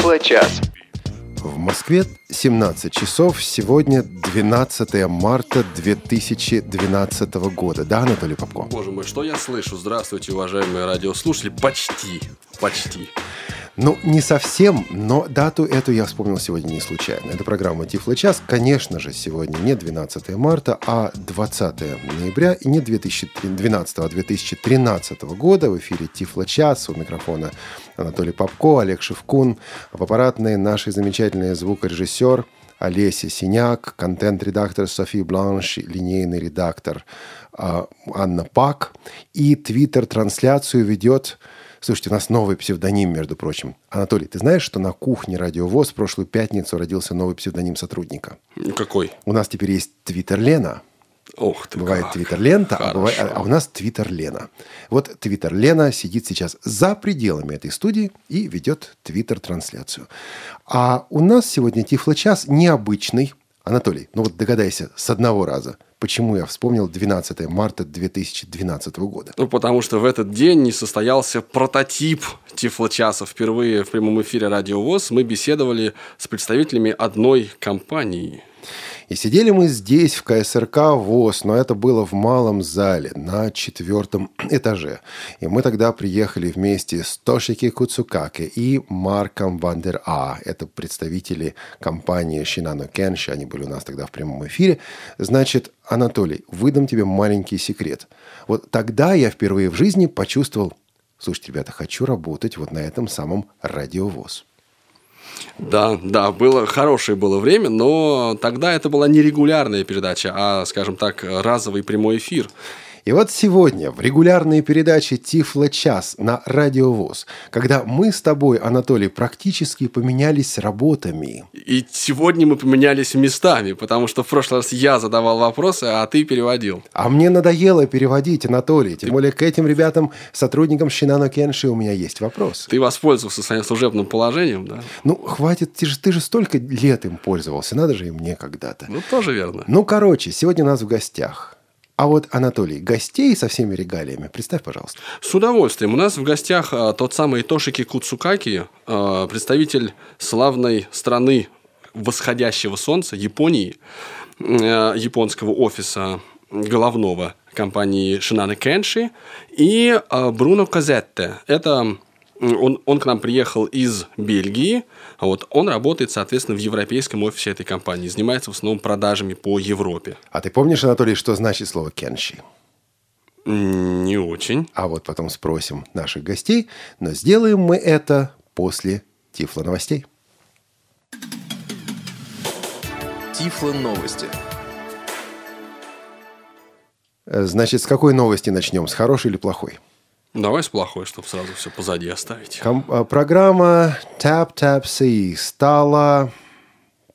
Тифло-час. В Москве 17 часов. Сегодня 12 марта 2012 года. Да, Анатолий Попко? Боже мой, что я слышу? Здравствуйте, уважаемые радиослушатели. Почти, почти. Ну, не совсем, но дату эту я вспомнил сегодня не случайно. Это программа Тифло час. Конечно же, сегодня не 12 марта, а 20 ноября и не 2012, а 2013 года. В эфире Тифло час. У микрофона Анатолий Попко, Олег Шевкун, в аппаратной нашей замечательный звукорежиссер Олеся Синяк, контент-редактор Софи Бланш, линейный редактор а, Анна Пак. И твиттер-трансляцию ведет Слушайте, у нас новый псевдоним, между прочим. Анатолий, ты знаешь, что на кухне Радиовоз в прошлую пятницу родился новый псевдоним сотрудника? Какой? У нас теперь есть Твиттер Лена. Ох ты Бывает как. Твиттер Лента, а, бывает, а у нас Твиттер Лена. Вот Твиттер Лена сидит сейчас за пределами этой студии и ведет Твиттер трансляцию. А у нас сегодня Тифло час необычный. Анатолий, ну вот догадайся с одного раза – Почему я вспомнил 12 марта 2012 года? Ну, потому что в этот день не состоялся прототип Тифлочаса. Впервые в прямом эфире Радио ВОЗ мы беседовали с представителями одной компании – и сидели мы здесь, в КСРК ВОЗ, но это было в малом зале, на четвертом этаже. И мы тогда приехали вместе с Тошики Куцукаке и Марком Вандер А. Это представители компании Шинано Кенши, они были у нас тогда в прямом эфире. Значит, Анатолий, выдам тебе маленький секрет. Вот тогда я впервые в жизни почувствовал, слушайте, ребята, хочу работать вот на этом самом радиовоз. Да, да, было хорошее было время, но тогда это была не регулярная передача, а, скажем так, разовый прямой эфир. И вот сегодня в регулярной передаче «Тифло час» на Радиовоз, когда мы с тобой, Анатолий, практически поменялись работами. И сегодня мы поменялись местами, потому что в прошлый раз я задавал вопросы, а ты переводил. А мне надоело переводить, Анатолий. Тем более к этим ребятам, сотрудникам Шинано Кенши, у меня есть вопрос. Ты воспользовался своим служебным положением, да? Ну, хватит, ты же, ты же столько лет им пользовался, надо же и мне когда-то. Ну, тоже верно. Ну, короче, сегодня у нас в гостях а вот, Анатолий, гостей со всеми регалиями, представь, пожалуйста. С удовольствием. У нас в гостях а, тот самый Тошики Куцукаки, а, представитель славной страны восходящего солнца, Японии, а, японского офиса головного компании Шинаны Кенши, и а, Бруно Казетте. Это он, он к нам приехал из Бельгии, вот он работает, соответственно, в европейском офисе этой компании, занимается в основном продажами по Европе. А ты помнишь, Анатолий, что значит слово «кенши»? Не очень. А вот потом спросим наших гостей, но сделаем мы это после Тифло новостей. Тифло новости. Значит, с какой новости начнем? С хорошей или плохой? Давай с плохой, чтобы сразу все позади оставить. Ком- а, программа Tap Tap See стала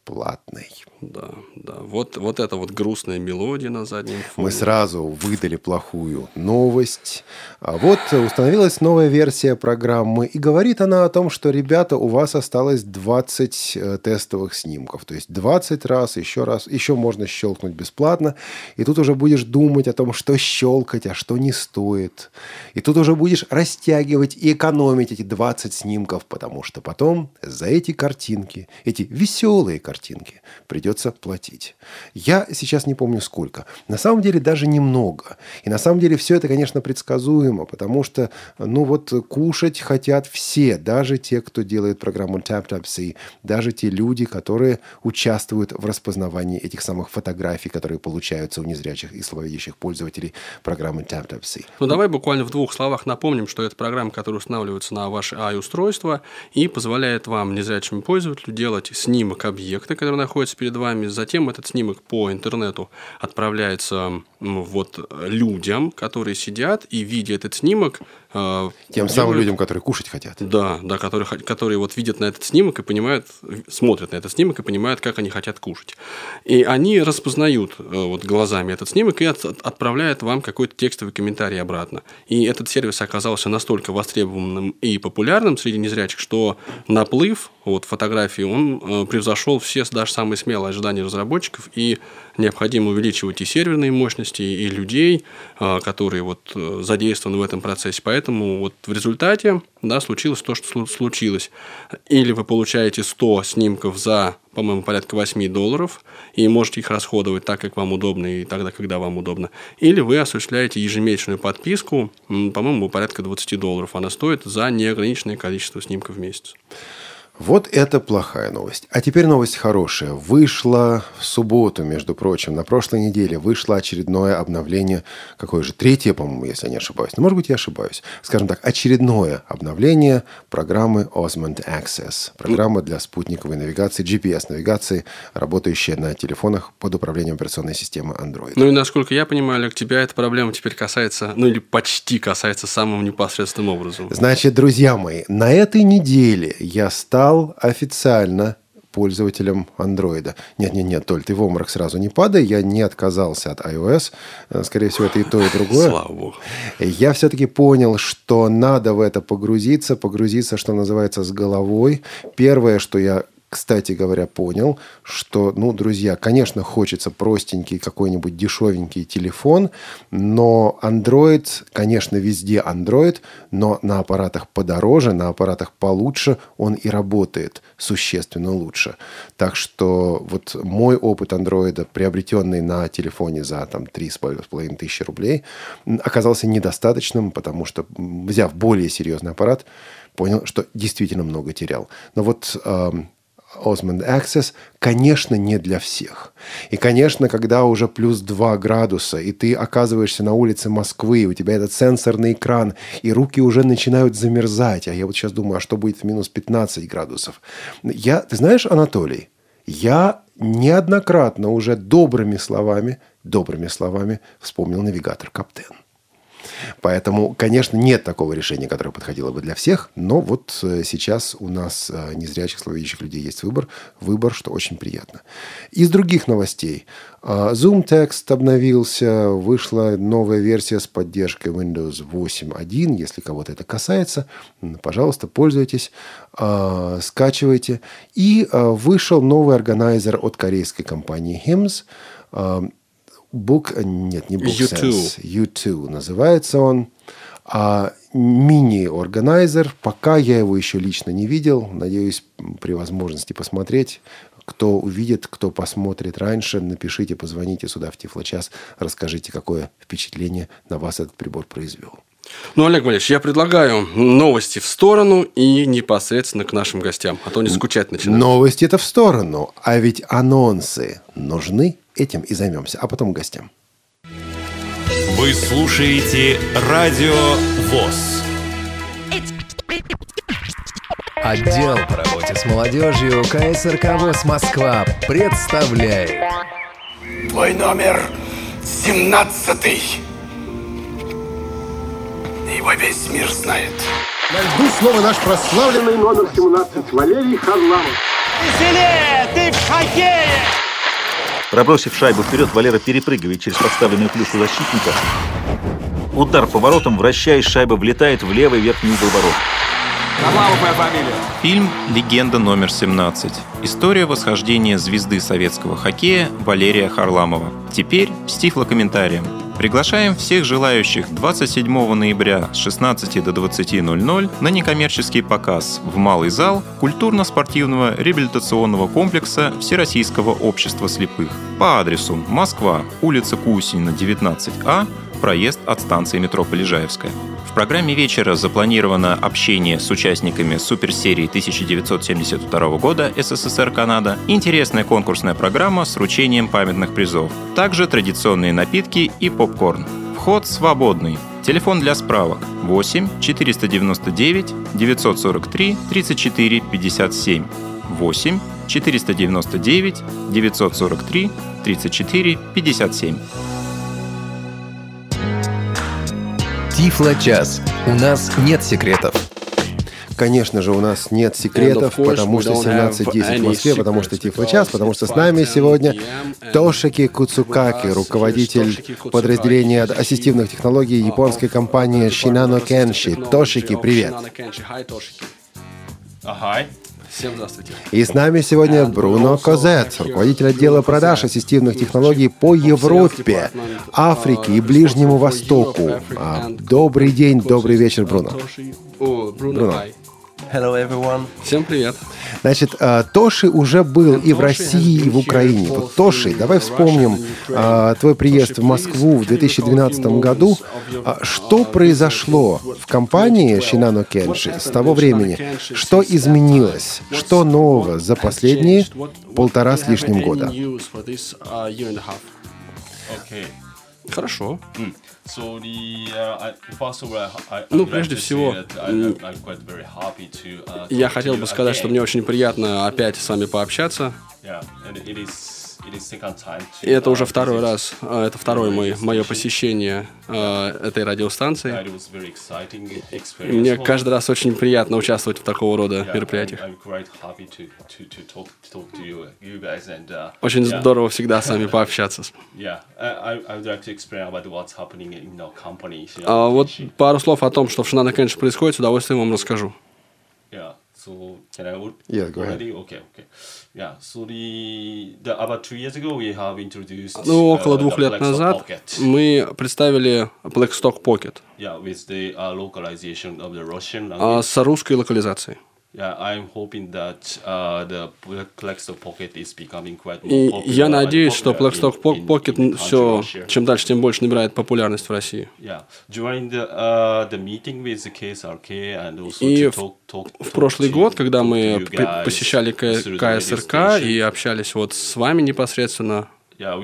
платной. Да, да. Вот, вот эта вот грустная мелодия на заднем фоне. Мы сразу выдали плохую новость. А вот установилась новая версия программы, и говорит она о том, что, ребята, у вас осталось 20 э, тестовых снимков. То есть 20 раз, еще раз, еще можно щелкнуть бесплатно. И тут уже будешь думать о том, что щелкать, а что не стоит. И тут уже будешь растягивать и экономить эти 20 снимков, потому что потом за эти картинки, эти веселые картинки, придется придется платить. Я сейчас не помню сколько. На самом деле даже немного. И на самом деле все это, конечно, предсказуемо, потому что, ну вот, кушать хотят все, даже те, кто делает программу TapTapC, даже те люди, которые участвуют в распознавании этих самых фотографий, которые получаются у незрячих и слабовидящих пользователей программы TapTapC. Ну, давай буквально в двух словах напомним, что это программа, которая устанавливается на ваше i-устройство и позволяет вам, незрячему пользователю, делать снимок объекта, который находится перед вами. Затем этот снимок по интернету отправляется вот людям, которые сидят и видя этот снимок, тем делают... самым людям, которые кушать хотят. Да, да, которые, которые вот видят на этот снимок и понимают, смотрят на этот снимок и понимают, как они хотят кушать. И они распознают э, вот глазами этот снимок и от, отправляют вам какой-то текстовый комментарий обратно. И этот сервис оказался настолько востребованным и популярным среди незрячих, что наплыв вот, фотографий, он э, превзошел все даже самые смелые ожидания разработчиков, и необходимо увеличивать и серверные мощности, и людей, которые вот задействованы в этом процессе. Поэтому поэтому вот в результате да, случилось то, что случилось. Или вы получаете 100 снимков за, по-моему, порядка 8 долларов, и можете их расходовать так, как вам удобно, и тогда, когда вам удобно. Или вы осуществляете ежемесячную подписку, по-моему, порядка 20 долларов она стоит за неограниченное количество снимков в месяц. Вот это плохая новость. А теперь новость хорошая. Вышло в субботу, между прочим, на прошлой неделе вышло очередное обновление, какое же, третье, по-моему, если я не ошибаюсь. Но, может быть, я ошибаюсь. Скажем так, очередное обновление программы Osmond Access. Программа для спутниковой навигации, GPS-навигации, работающая на телефонах под управлением операционной системы Android. Ну и, насколько я понимаю, Олег, тебя эта проблема теперь касается, ну или почти касается самым непосредственным образом. Значит, друзья мои, на этой неделе я стал стал официально пользователем андроида. Нет-нет-нет, Толь, ты в обморок сразу не падай. Я не отказался от iOS. Э, скорее всего, это и то, и другое. Слава богу. Я все-таки понял, что надо в это погрузиться. Погрузиться, что называется, с головой. Первое, что я кстати говоря, понял, что, ну, друзья, конечно, хочется простенький какой-нибудь дешевенький телефон, но Android, конечно, везде Android, но на аппаратах подороже, на аппаратах получше он и работает существенно лучше. Так что вот мой опыт Android, приобретенный на телефоне за там 3,5 тысячи рублей, оказался недостаточным, потому что, взяв более серьезный аппарат, понял, что действительно много терял. Но вот эм, Osmond Access, конечно, не для всех. И, конечно, когда уже плюс 2 градуса, и ты оказываешься на улице Москвы, и у тебя этот сенсорный экран, и руки уже начинают замерзать, а я вот сейчас думаю, а что будет в минус 15 градусов? Я, ты знаешь, Анатолий, я неоднократно уже добрыми словами, добрыми словами вспомнил навигатор Каптен. Поэтому, конечно, нет такого решения, которое подходило бы для всех, но вот э, сейчас у нас э, незрячих, слабовидящих людей есть выбор, выбор, что очень приятно. Из других новостей. Э, Zoom Text обновился, вышла новая версия с поддержкой Windows 8.1. Если кого-то это касается, пожалуйста, пользуйтесь, скачивайте. И вышел новый органайзер от корейской компании HIMS – Book, э, нет, не Book U2. U2 называется он. А мини-органайзер, пока я его еще лично не видел, надеюсь, при возможности посмотреть. Кто увидит, кто посмотрит раньше, напишите, позвоните сюда в Тифлочас, расскажите, какое впечатление на вас этот прибор произвел. Ну, Олег Валерьевич, я предлагаю новости в сторону и непосредственно к нашим гостям, а то не скучать начинают. Новости это в сторону, а ведь анонсы нужны этим и займемся, а потом гостям. Вы слушаете Радио ВОЗ. Отдел по работе с молодежью КСРК ВОЗ Москва представляет. Твой номер семнадцатый. Его весь мир знает. На льду снова наш прославленный номер 17 Валерий Харламов. Веселее! Ты в хоккее! Пробросив шайбу вперед, Валера перепрыгивает через подставленную клюшку защитника. Удар поворотом, вращаясь, шайба влетает в левый верхний угол ворот. Фильм «Легенда номер 17». История восхождения звезды советского хоккея Валерия Харламова. Теперь с тифлокомментарием. Приглашаем всех желающих 27 ноября с 16 до 20.00 на некоммерческий показ в Малый зал культурно-спортивного реабилитационного комплекса Всероссийского общества слепых. По адресу Москва, улица Кусинина, 19А, проезд от станции метро Полежаевская. В программе вечера запланировано общение с участниками суперсерии 1972 года СССР-Канада, интересная конкурсная программа с вручением памятных призов, также традиционные напитки и попкорн. Вход свободный. Телефон для справок 8 499 943 34 57 8 499 943 34 57 Тифло-час. У нас нет секретов. Конечно же, у нас нет секретов, course, потому что don't have 17.10 в Москве, потому что Тифло час, потому что с нами 5:10 сегодня Тошики Куцукаки, руководитель подразделения ассистивных технологий uh, японской компании Shinano Kenshi. Тошики, привет. Всем здравствуйте. И с нами сегодня Бруно Козет, руководитель отдела продаж ассистивных технологий по Европе, Африке и Ближнему Востоку. А, Добрый день, добрый вечер, Бруно. Бруно. Hello, everyone. Всем привет. Значит, а, Тоши уже был и в России, и в Украине. Вот Тоши, давай вспомним а, твой приезд в Москву в 2012 году. А, Что произошло в компании Шинано Кенши с того времени? Что изменилось? Что нового за последние полтора с лишним года? Okay. Хорошо. Uh, Ну, прежде всего, say that I, I'm, I'm quite very happy to. Uh, Я хотел бы сказать, что мне очень приятно опять с вами пообщаться. Yeah, И это уже uh, второй visit. раз, а, это второе мое, мое посещение а, этой радиостанции. И мне каждый раз очень приятно участвовать в такого рода мероприятиях. Очень здорово всегда с вами пообщаться. А вот пару слов о том, что в Шинано Кенш происходит, с удовольствием вам расскажу. Yeah. So can I? Yeah, go ahead. already? Okay. Okay. Yeah. So the, the about two years ago we have introduced. Ну, uh, около двух лет назад мы представили Blackstock Pocket Yeah, with the uh, localization of the Russian а, language. с русской локализацией. Yeah, I'm hoping that uh, the Blackstock Pocket is becoming quite more И popular я надеюсь, что Blackstock in- in- Pocket все, чем дальше, тем больше набирает популярность в России. Yeah. During the uh, the meeting with the KSRK and also И to в- прошлый год, когда мы посещали КСРК и общались вот с вами непосредственно, uh,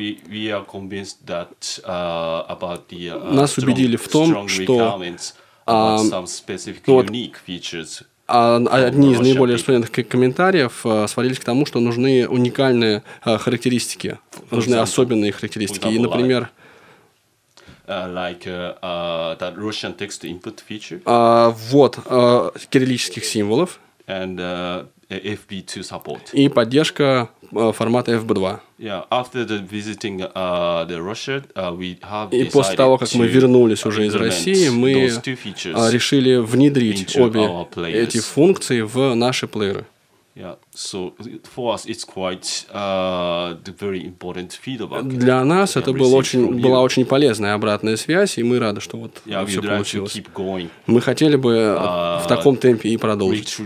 uh, Нас убедили в том, что, а, ну вот, а одни из наиболее распространенных комментариев а, сводились к тому, что нужны уникальные а, характеристики, нужны особенные характеристики. И, например, Uh, like uh, uh, Russian text input feature. а, ввод а, кириллических символов. And uh, FB2 support. и поддержка а, формата FB2. Yeah, after the visiting uh, the Russia, uh, we have И после того, как мы вернулись уже из России, мы а, решили внедрить обе эти функции в наши плееры. Yeah, so for us, it's quite uh, the very important feedback. Для нас это был очень, была очень полезная обратная связь, и мы рады, что вот Yeah, все получилось. Мы хотели бы А, в таком темпе и продолжить.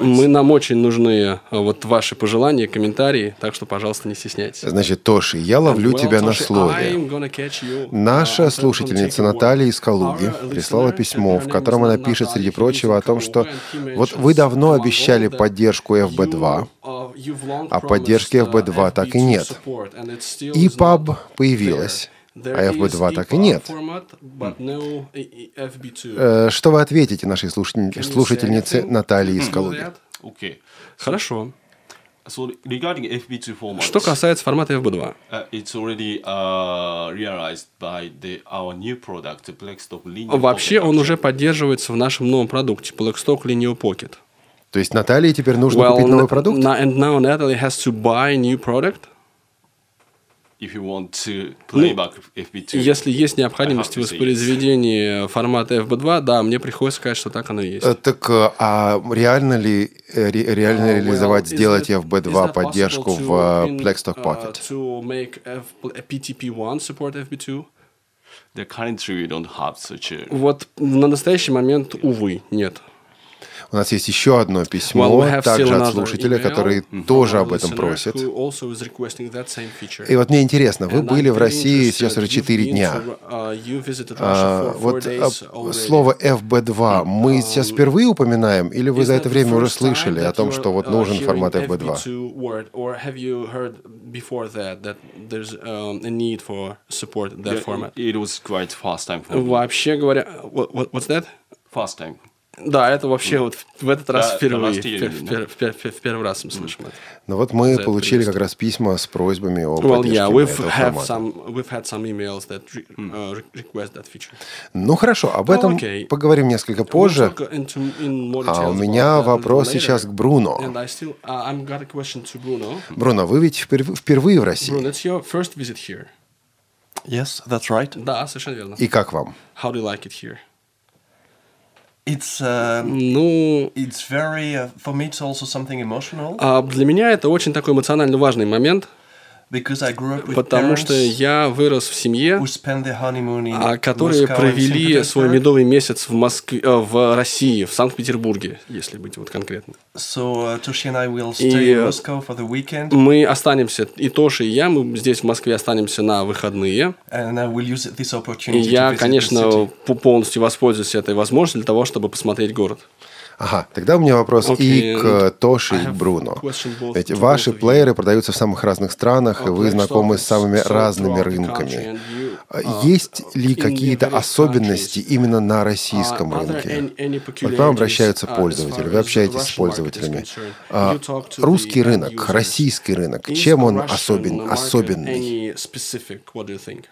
Мы, нам очень нужны а, вот ваши пожелания, комментарии, так что, пожалуйста, не стесняйтесь. Значит, Тоши, я ловлю Well, тебя на Toshi, слове. Catch you. Наша Uh, слушательница Наталья из Калуги прислала письмо, в котором она пишет, среди прочего, о том, что вот вы давно обещали поддержку you, FB2, uh, а поддержки promised, uh, FB2 так и FB2 нет. И not появилась. А There FB2 is так и нет. format, but no E- E- FB2. Э, Что вы ответите нашей слушательнице Наталье из Калуги? Хорошо. So regarding FB2 format, Что касается формата FB2, uh, it's already uh, realized by the, our new product, the Blackstock Linear вообще Pocket он уже поддерживается в нашем новом продукте Blackstock Linear Pocket. То есть Наталье теперь нужно Well, купить новый продукт? and now Natalie has to buy new product. If you want to play Ну, back FB2, Если есть необходимость в воспроизведении формата FB2, да, мне приходится сказать, что так оно и есть. Э, Так, э, а реально ли, э, ре- реально Uh, реализовать, well, сделать it- is FB2 that поддержку в Blackstock uh, Pocket? to make F- PTP1 support FB2? the currently we don't have such a Вот на настоящий момент, увы, нет. У нас есть еще одно письмо, Well, we также от слушателя, который from тоже об этом просит. И вот мне интересно, вы And были в России сейчас уже You've 4 been дня. uh, А, Вот а, слово FB2 мы сейчас впервые упоминаем, или вы за это время уже слышали о том, что вот uh, нужен формат FB2? FB2 word, or have you heard before that that there's um, a need for support that Yeah, format? It was quite fast time for me. Вообще говоря, what, what, what's that? Fast time. Да, это вообще вот в этот раз Да, впервые, да. в первый раз мы слышим это. Ну вот мы получили как раз письма с просьбами о Well, поддержке yeah, we've этого have формата. some we've had some emails that uh, re- request that feature. Ну хорошо, об Oh, этом okay. поговорим несколько позже. talk into- in more А у меня вопрос later. сейчас к Бруно. Still, uh. Бруно, вы ведь впер- впервые в России. Bruno, it's your first visit here. Yes, that's right. Да, совершенно верно. И как вам? How do you like it here? It's uh, Ну, it's very uh, for me. It's also something emotional а для меня это очень такой эмоционально важный момент, потому что я вырос в семье, а, которые провели свой медовый месяц в Москве, э, в России, в Санкт-Петербурге, если быть вот конкретно. Uh, И, э, Мы останемся, и Тоша, и я, мы здесь в Москве останемся на выходные. И я, конечно, полностью воспользуюсь этой возможностью для того, чтобы посмотреть город. Ага, тогда у меня вопрос Окей. и к Тоше, и к Бруно. Ведь ваши плееры продаются в самых разных странах, и вы знакомы с самыми разными рынками. А uh, Есть ли in какие-то особенности именно на российском uh, are there рынке? к вам обращаются uh, пользователи, вы общаетесь с пользователями. А Русский рынок, российский рынок, чем он особен, особенный? any specific? What do you think?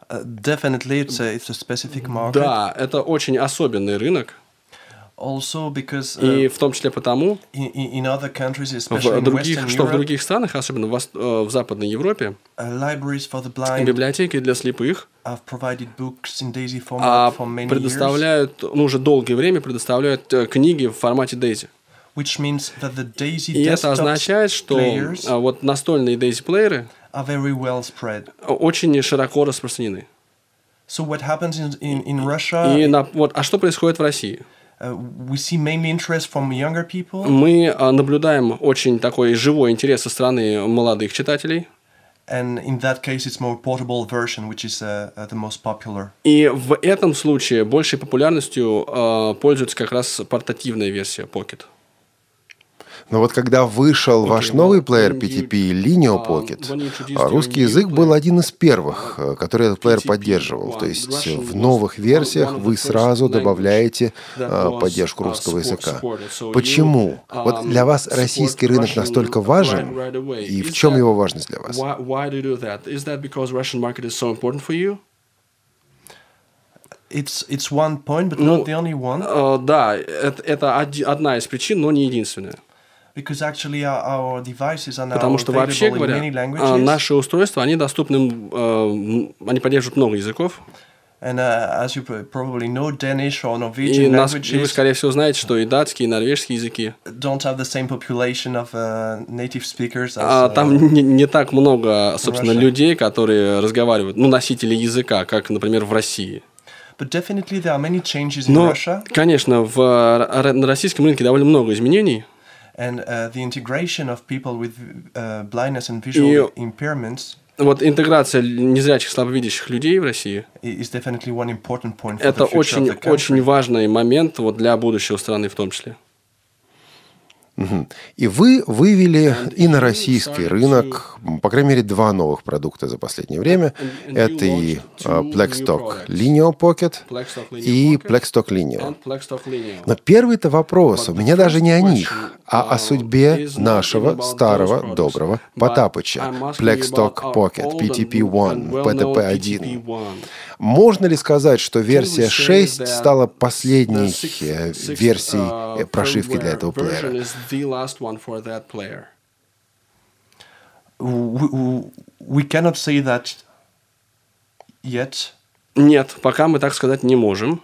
Uh, definitely, it's a it's a specific market. Да, это очень особенный рынок, Also because и uh, в том числе потому, in, in other countries, especially в in других, Western что в Europe, других странах, особенно в, э, в Западной Европе, uh, библиотеки для слепых а, предоставляют, ну, уже долгое время предоставляют э, книги в формате DAISY. which means that the DAISY И это означает, что players а, вот настольные DAISY-плееры are very well spread. очень широко распространены. So what happens in in, in Russia? И на, вот, а что происходит в России? uh, we see mainly interest from younger people, Мы а, наблюдаем очень такой живой интерес со стороны молодых читателей. and in that case, it's more portable version, which is uh, uh, the most popular. И в этом случае большей популярностью э, пользуется как раз портативная версия Pocket. Но вот когда вышел ваш новый плеер PTP Lineo um, Pocket, а русский язык был один из первых, э, который этот плеер поддерживал. То есть в новых версиях вы сразу добавляете э, поддержку uh, русского языка. Почему? Вот um, для вас российский рынок настолько важен, и в чем его важность для вас? It's it's one point, but Ну, not the only one, Э, да, это, одна из причин, но не единственная. Потому что вообще говоря, languages. наши устройства, они доступны, э, они поддерживают много языков. And uh, as you pr- probably know, Danish or И, Norwegian нас, и вы, скорее всего, знаете, что и датские, и норвежские языки. don't have the same population of uh, native speakers as А, uh, там не, не так много, собственно, Russia. людей, которые разговаривают, ну, носители языка, как, например, в России. But definitely there are many changes in Но, Russia, конечно, в, э, на российском рынке довольно много изменений. and uh, the integration of people with uh, blindness and visual И- impairments Вот интеграция незрячих, слабовидящих людей в России i- is definitely one important point for это the future очень, of the очень country. важный момент вот для будущего страны в том числе. И вы вывели и на российский рынок, по крайней мере, два новых продукта за последнее время. Это и а, Blackstock products. Linear Pocket и Blackstock Blackstock Linear. Но первый-то вопрос у меня даже не о них, а о uh, судьбе нашего старого доброго Потапыча, Blackstock our Pocket, old and- PTP-1, and well-known PTP-1. PTP-1. Можно ли сказать, что версия Can we say 6 that стала последней э, sixth, версией э, прошивки для этого плеера? We, cannot say that yet. Нет, пока мы так сказать не можем.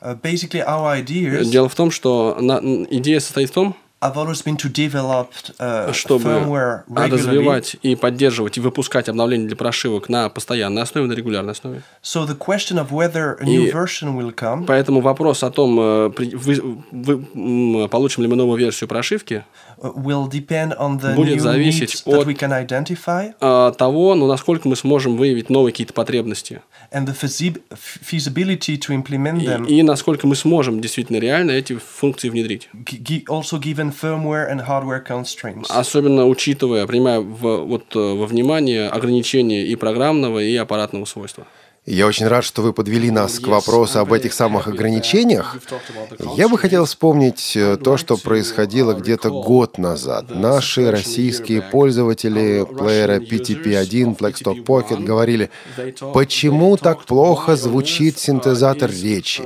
Uh, basically, our ideas Дело в том, что на- идея состоит в том, uh, чтобы развивать и поддерживать и выпускать обновления для прошивок на постоянной основе, на регулярной основе. So the question of whether a new И version will come Поэтому вопрос о том, э, вы- вы- получим ли мы новую версию прошивки, uh, будет зависеть от- э, того, ну, насколько мы сможем выявить новые какие-то потребности и, и насколько мы сможем действительно реально эти функции внедрить. also given firmware and hardware constraints. Особенно учитывая, принимая в- вот, э, во внимание ограничения и программного, и аппаратного свойства. Я очень рад, что вы подвели нас к вопросу об этих самых ограничениях. Я бы хотел вспомнить э, то, что происходило uh, где-то год назад. Наши российские пользователи плеера Russian PTP-1, users of Blackstock PTP-1, Pocket говорили, почему так плохо звучит uh, синтезатор речи?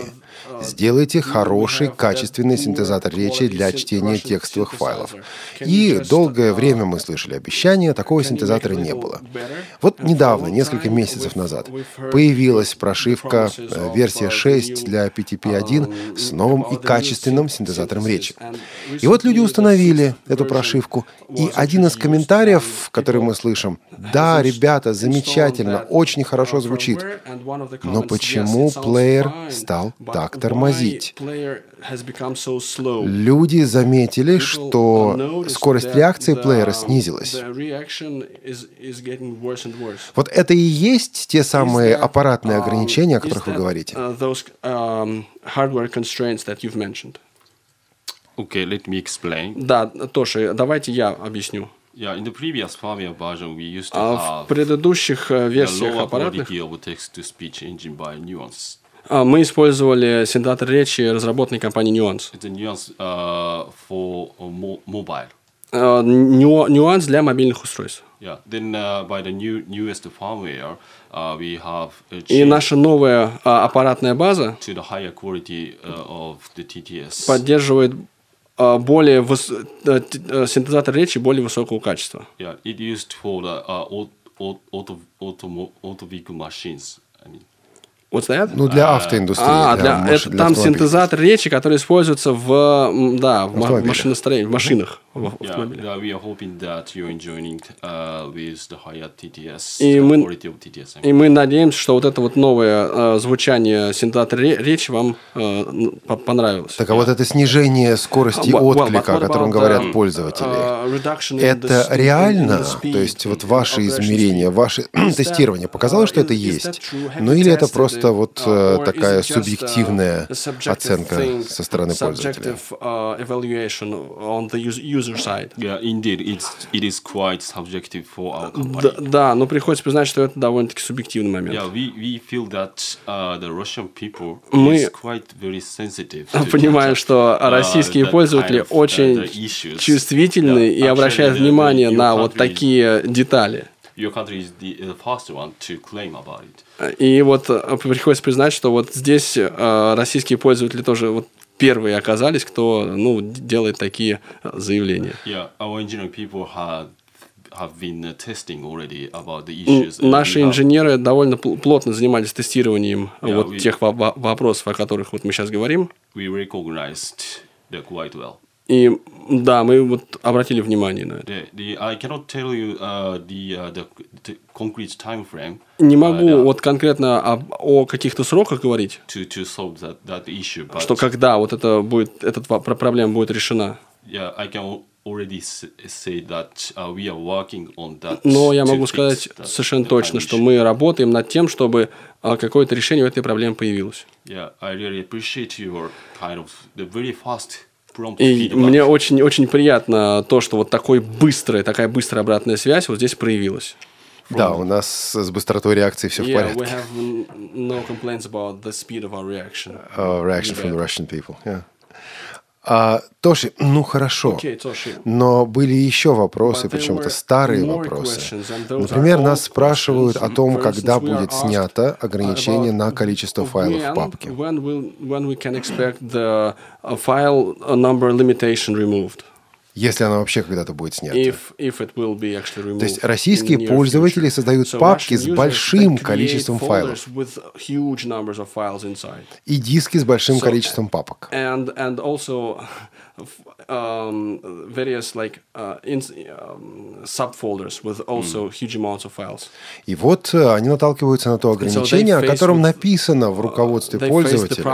Uh, Сделайте хороший, качественный синтезатор речи для чтения текстовых файлов. И долгое время мы слышали обещания, такого синтезатора не было. Вот недавно, несколько месяцев назад, появилась прошивка э, версия 6 для PTP-1 с новым и качественным синтезатором речи. И вот люди установили эту прошивку, и один из комментариев, который мы слышим, да, ребята, замечательно, очень хорошо звучит, но почему плеер стал так тормозить? Люди заметили, что скорость реакции плеера снизилась. Вот это и есть те самые аппаратные ограничения, о которых вы говорите. Okay, let me explain. Да, Тоши, давайте я объясню. Yeah, in the previous firmware version, we used to А have в предыдущих э, версиях аппаратных а, мы использовали синтезатор речи, разработанный компанией Nuance. A Nuance uh, for uh, mo- mobile. Э, ню- Нюанс для мобильных устройств. Yeah. Then uh, by the new newest firmware, uh, we have uh, И наша новая а, аппаратная база to the higher quality uh, of the TTS. поддерживает а, более выс- э, э, синтезатор речи более высокого качества. Yeah, it used for the uh, au- au- auto auto auto vehicle machines. I mean, What's that? Ну, для автоиндустрии. А, для, маш- это, для там синтезатор речи, который используется в, да, в машиностроении, в машинах. в yeah, автомобилях. yeah, we are hoping that you're enjoying uh, with the higher TTS, И мы- TTS. И надеемся, что вот это вот новое э, звучание синтезатора ре- речи вам по- понравилось. Так а вот это снижение скорости Well, well, отклика, but о котором говорят um, пользователи, uh, это реально? the speed, То есть вот ваши измерения, ваше тестирование показало, что uh, это есть? Ну или это tested просто it, вот uh, э, такая uh, субъективная оценка со стороны пользователя? subjective, uh, evaluation on the us- user side? Yeah, indeed, it's it is quite subjective for our company. Да, но приходится признать, что это довольно-таки субъективный момент. Yeah, we, we feel that uh, the Russian people Мы is quite very sensitive. to Понимаем, что uh, российские пользователи uh, очень чувствительны и обращают внимание на вот такие детали. Your country is the, first one to claim about it. И вот э, приходится признать, что вот здесь э, российские пользователи тоже вот первые оказались, кто ну, делает такие э, заявления. Yeah, our engineering people been uh, testing already about the М, issues. and Наши инженеры довольно пл- плотно занимались тестированием Yeah, вот we- тех во- во- вопросов, о которых вот мы сейчас говорим. we recognized quite well. И да, мы вот обратили внимание на это. The, the, I cannot tell you uh, the, uh, the, the concrete time frame Не могу uh, вот конкретно об- о каких-то сроках говорить, to, to solve that, that issue, but что когда вот это будет, эта проблема будет решена. yeah, I can already say that uh, we are working on that. Но я могу сказать совершенно точно, что мы работаем над тем, чтобы а, какое-то решение у этой проблемы появилось. Yeah, I really appreciate your kind of the very fast И мне очень, очень приятно то, что вот такой быстрая, такая быстрая обратная связь вот здесь проявилась. Да, у нас с быстротой реакции все в Yeah, we порядке. have n- no complaints about the speed of our reaction. Uh, reaction from the Russian people. yeah. А, Тоши, ну хорошо. Но были еще вопросы, were старые вопросы. Например, нас спрашивают о том, когда будет снято ограничение на количество файлов в папке. Uh? Если оно вообще когда-то будет снято. If, if it will be actually removed То есть российские пользователи future. создают So папки с большим количеством файлов и диски с большим So- количеством папок. and and also um, various like uh, in, um, subfolders with also huge amounts of files. И вот э, они наталкиваются на то so ограничение, о face котором with- написано в руководстве the пользователя.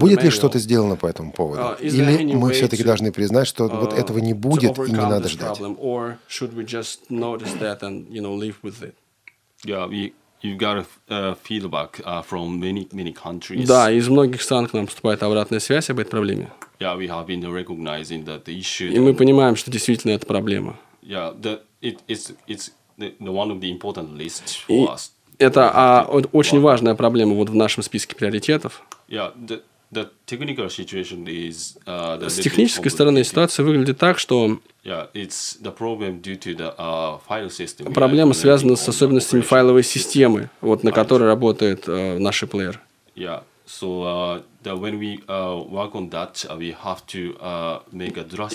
Будет ли что-то сделано по этому поводу? Uh, Или мы все-таки to, должны признать, что вот uh, этого не будет и не надо ждать? problem, or should we just notice that and you know live with it? Yeah, we you got a feedback uh, from many many countries. Да, из многих стран к нам поступает обратная связь об этой проблеме. Yeah, we have been recognizing that the issue. И мы понимаем, что действительно это проблема. Yeah, the it it's it's the, one of the important lists for us. это а, очень важная проблема вот в нашем списке приоритетов. Yeah, the uh, С технической стороны ситуация выглядит так, что проблема связана с особенностями файловой системы, вот на которой работает э, наш плеер.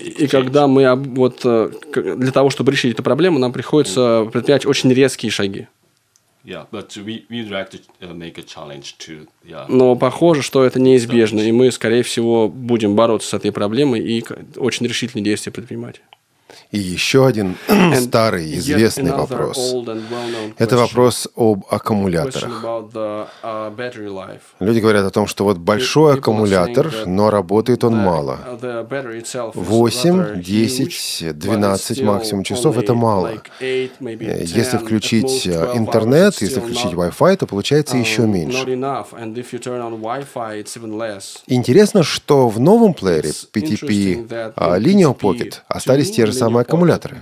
И когда мы вот э, для того, чтобы решить эту проблему, нам приходится предпринять очень резкие шаги. Yeah, but we we like to make a challenge to yeah. Но похоже, что это неизбежно, и мы, скорее всего, будем бороться с этой проблемой и очень решительные действия предпринимать. И еще один старый, известный вопрос. Это вопрос об аккумуляторах. uh. Люди говорят о том, что вот большой аккумулятор, но работает он мало. the battery itself is 8, rather 10, huge, but 12 it's still максимум часов это мало. like eight, maybe Э, 10, Если включить most э, 12 hours, интернет, если включить Wi-Fi, то получается um, еще меньше. Интересно, что в новом плеере PTP а, Linear Pocket остались те же самые аккумуляторы.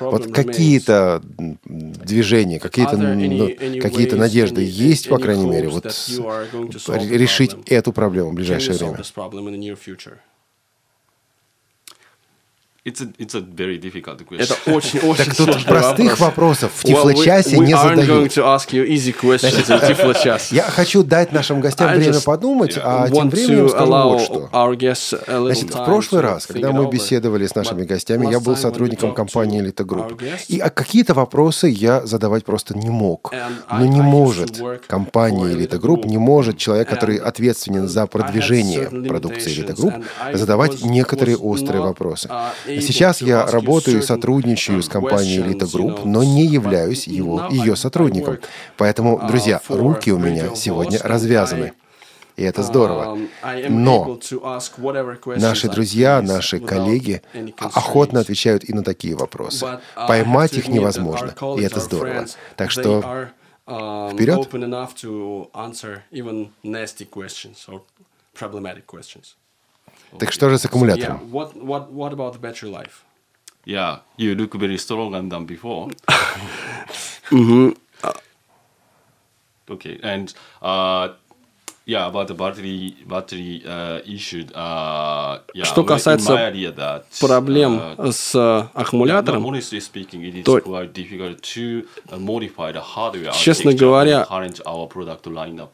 Вот какие-то движения, какие-то ну, ways, надежды есть, по крайней мере, вот решить эту проблему в ближайшее время? this problem in the near future? It's a it's a very difficult question. Это очень-очень Так тут сложный простых вопрос. вопросов в Well, we- Тифло-часе we не aren't going задают. to ask you easy questions in Тифло-час. Я хочу дать нашим гостям I время just подумать, а тем временем скажу вот что. Значит, в прошлый раз, когда мы беседовали с нашими гостями, я был сотрудником компании our guests, И а какие-то вопросы я задавать просто не мог. Но не может компания for «Элита Elite Групп», Group. не может человек, который ответственен за продвижение продукции and I задавать некоторые острые вопросы. Сейчас я работаю и сотрудничаю с компанией «Элита questions, you Групп», know, но не являюсь его, ее сотрудником. Поэтому, друзья, руки у меня сегодня развязаны. И это здорово. Но Наши друзья, наши коллеги охотно отвечают и на такие вопросы. Uh, Поймать их невозможно, и это здорово. Так что um, вперед. Так что же с аккумулятором? yeah, you look very than before. Okay, and uh, yeah, about the battery battery uh, issue. Uh, yeah, Что касается area that, Проблем uh, с э, аккумулятором, Yeah, honestly speaking, it is то- quite difficult to uh, modify the hardware Честно говоря, of current our product lineup.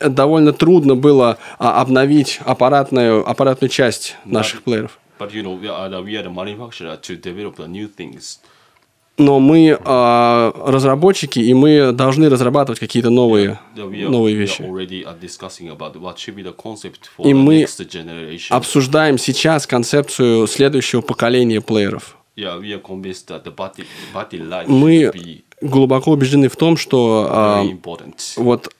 Довольно трудно было а, обновить аппаратную, аппаратную часть наших плееров. But you know, we are the, we are the manufacturer to develop the new things. Но мы а, разработчики, и мы должны разрабатывать какие-то новые, Yeah, we are, новые вещи. uh, И мы. Обсуждаем сейчас концепцию следующего поколения плееров. Yeah, we are convinced that the battery, battery life Мы глубоко убеждены в том, что important. вот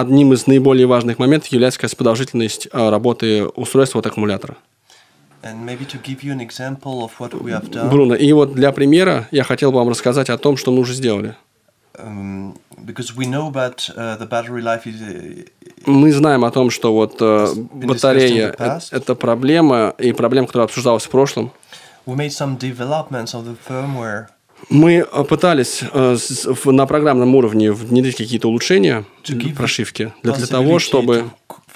одним из наиболее важных моментов является как раз продолжительность а, работы устройства от аккумулятора. Бруно, и вот для примера я хотел бы вам рассказать о том, что мы уже сделали. life is uh, Мы знаем о том, что вот э, батарея э- это проблема, и проблема, которая обсуждалась в прошлом. we made some developments of the firmware Мы э, пытались э, в- на программном уровне внедрить какие-то улучшения To give прошивки для, для того, чтобы,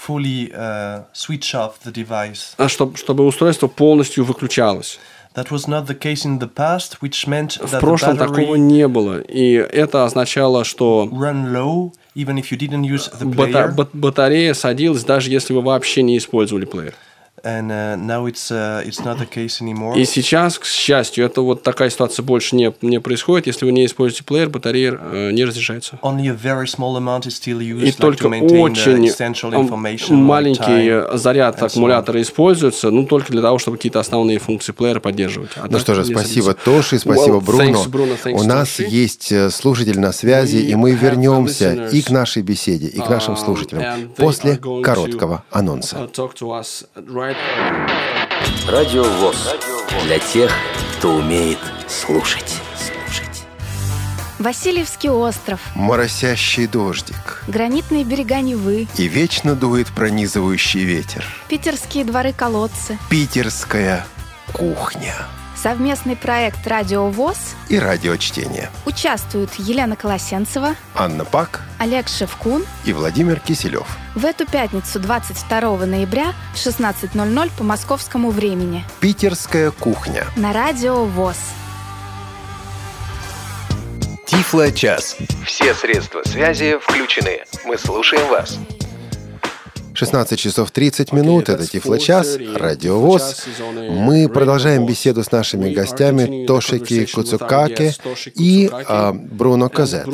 fully uh, switch off the device. а, чтоб- чтобы устройство полностью выключалось. That was not the case in the past, which meant В that the прошлом такого не было, и это означало, что run low even if you didn't use the player. батарея садилась, даже если вы вообще не использовали плеер. And uh, now it's uh, it's not the case anymore. И сейчас, к счастью, это вот такая ситуация больше не, не происходит. Если вы не используете плеер, батарея э, не разряжается. Only a very small amount is still used И like, только to maintain очень like маленький time. заряд and so аккумулятора используется, ну, только для того, чтобы какие-то основные функции плеера поддерживать. А Ну так что же, спасибо. Тоши, спасибо Well, Бруно. thanks, Bruno, thanks, У нас Toshi. есть э, слушатель на связи, We и мы вернемся и к нашей беседе, и к нашим um, слушателям and they после короткого to, анонса. Радио ВОЗ. Для тех, кто умеет слушать. Слушать. Васильевский остров, Моросящий дождик, гранитные берега Невы, и вечно дует пронизывающий ветер. питерские дворы-колодцы, Питерская кухня совместный проект «Радио ВОЗ». и радиочтение. Участвуют Елена Колосенцева, Анна Пак Олег Шевкун. и Владимир Киселев. В эту пятницу, 22 ноября в 16.00 по московскому времени Питерская кухня. на Радио ВОЗ. Тифло час. Все средства связи включены. Мы слушаем вас. 16 часов 30 минут, это Тифлочас, Радио ВОЗ. Мы продолжаем беседу с нашими гостями Тошики Куцукаке и а, Бруно Казет.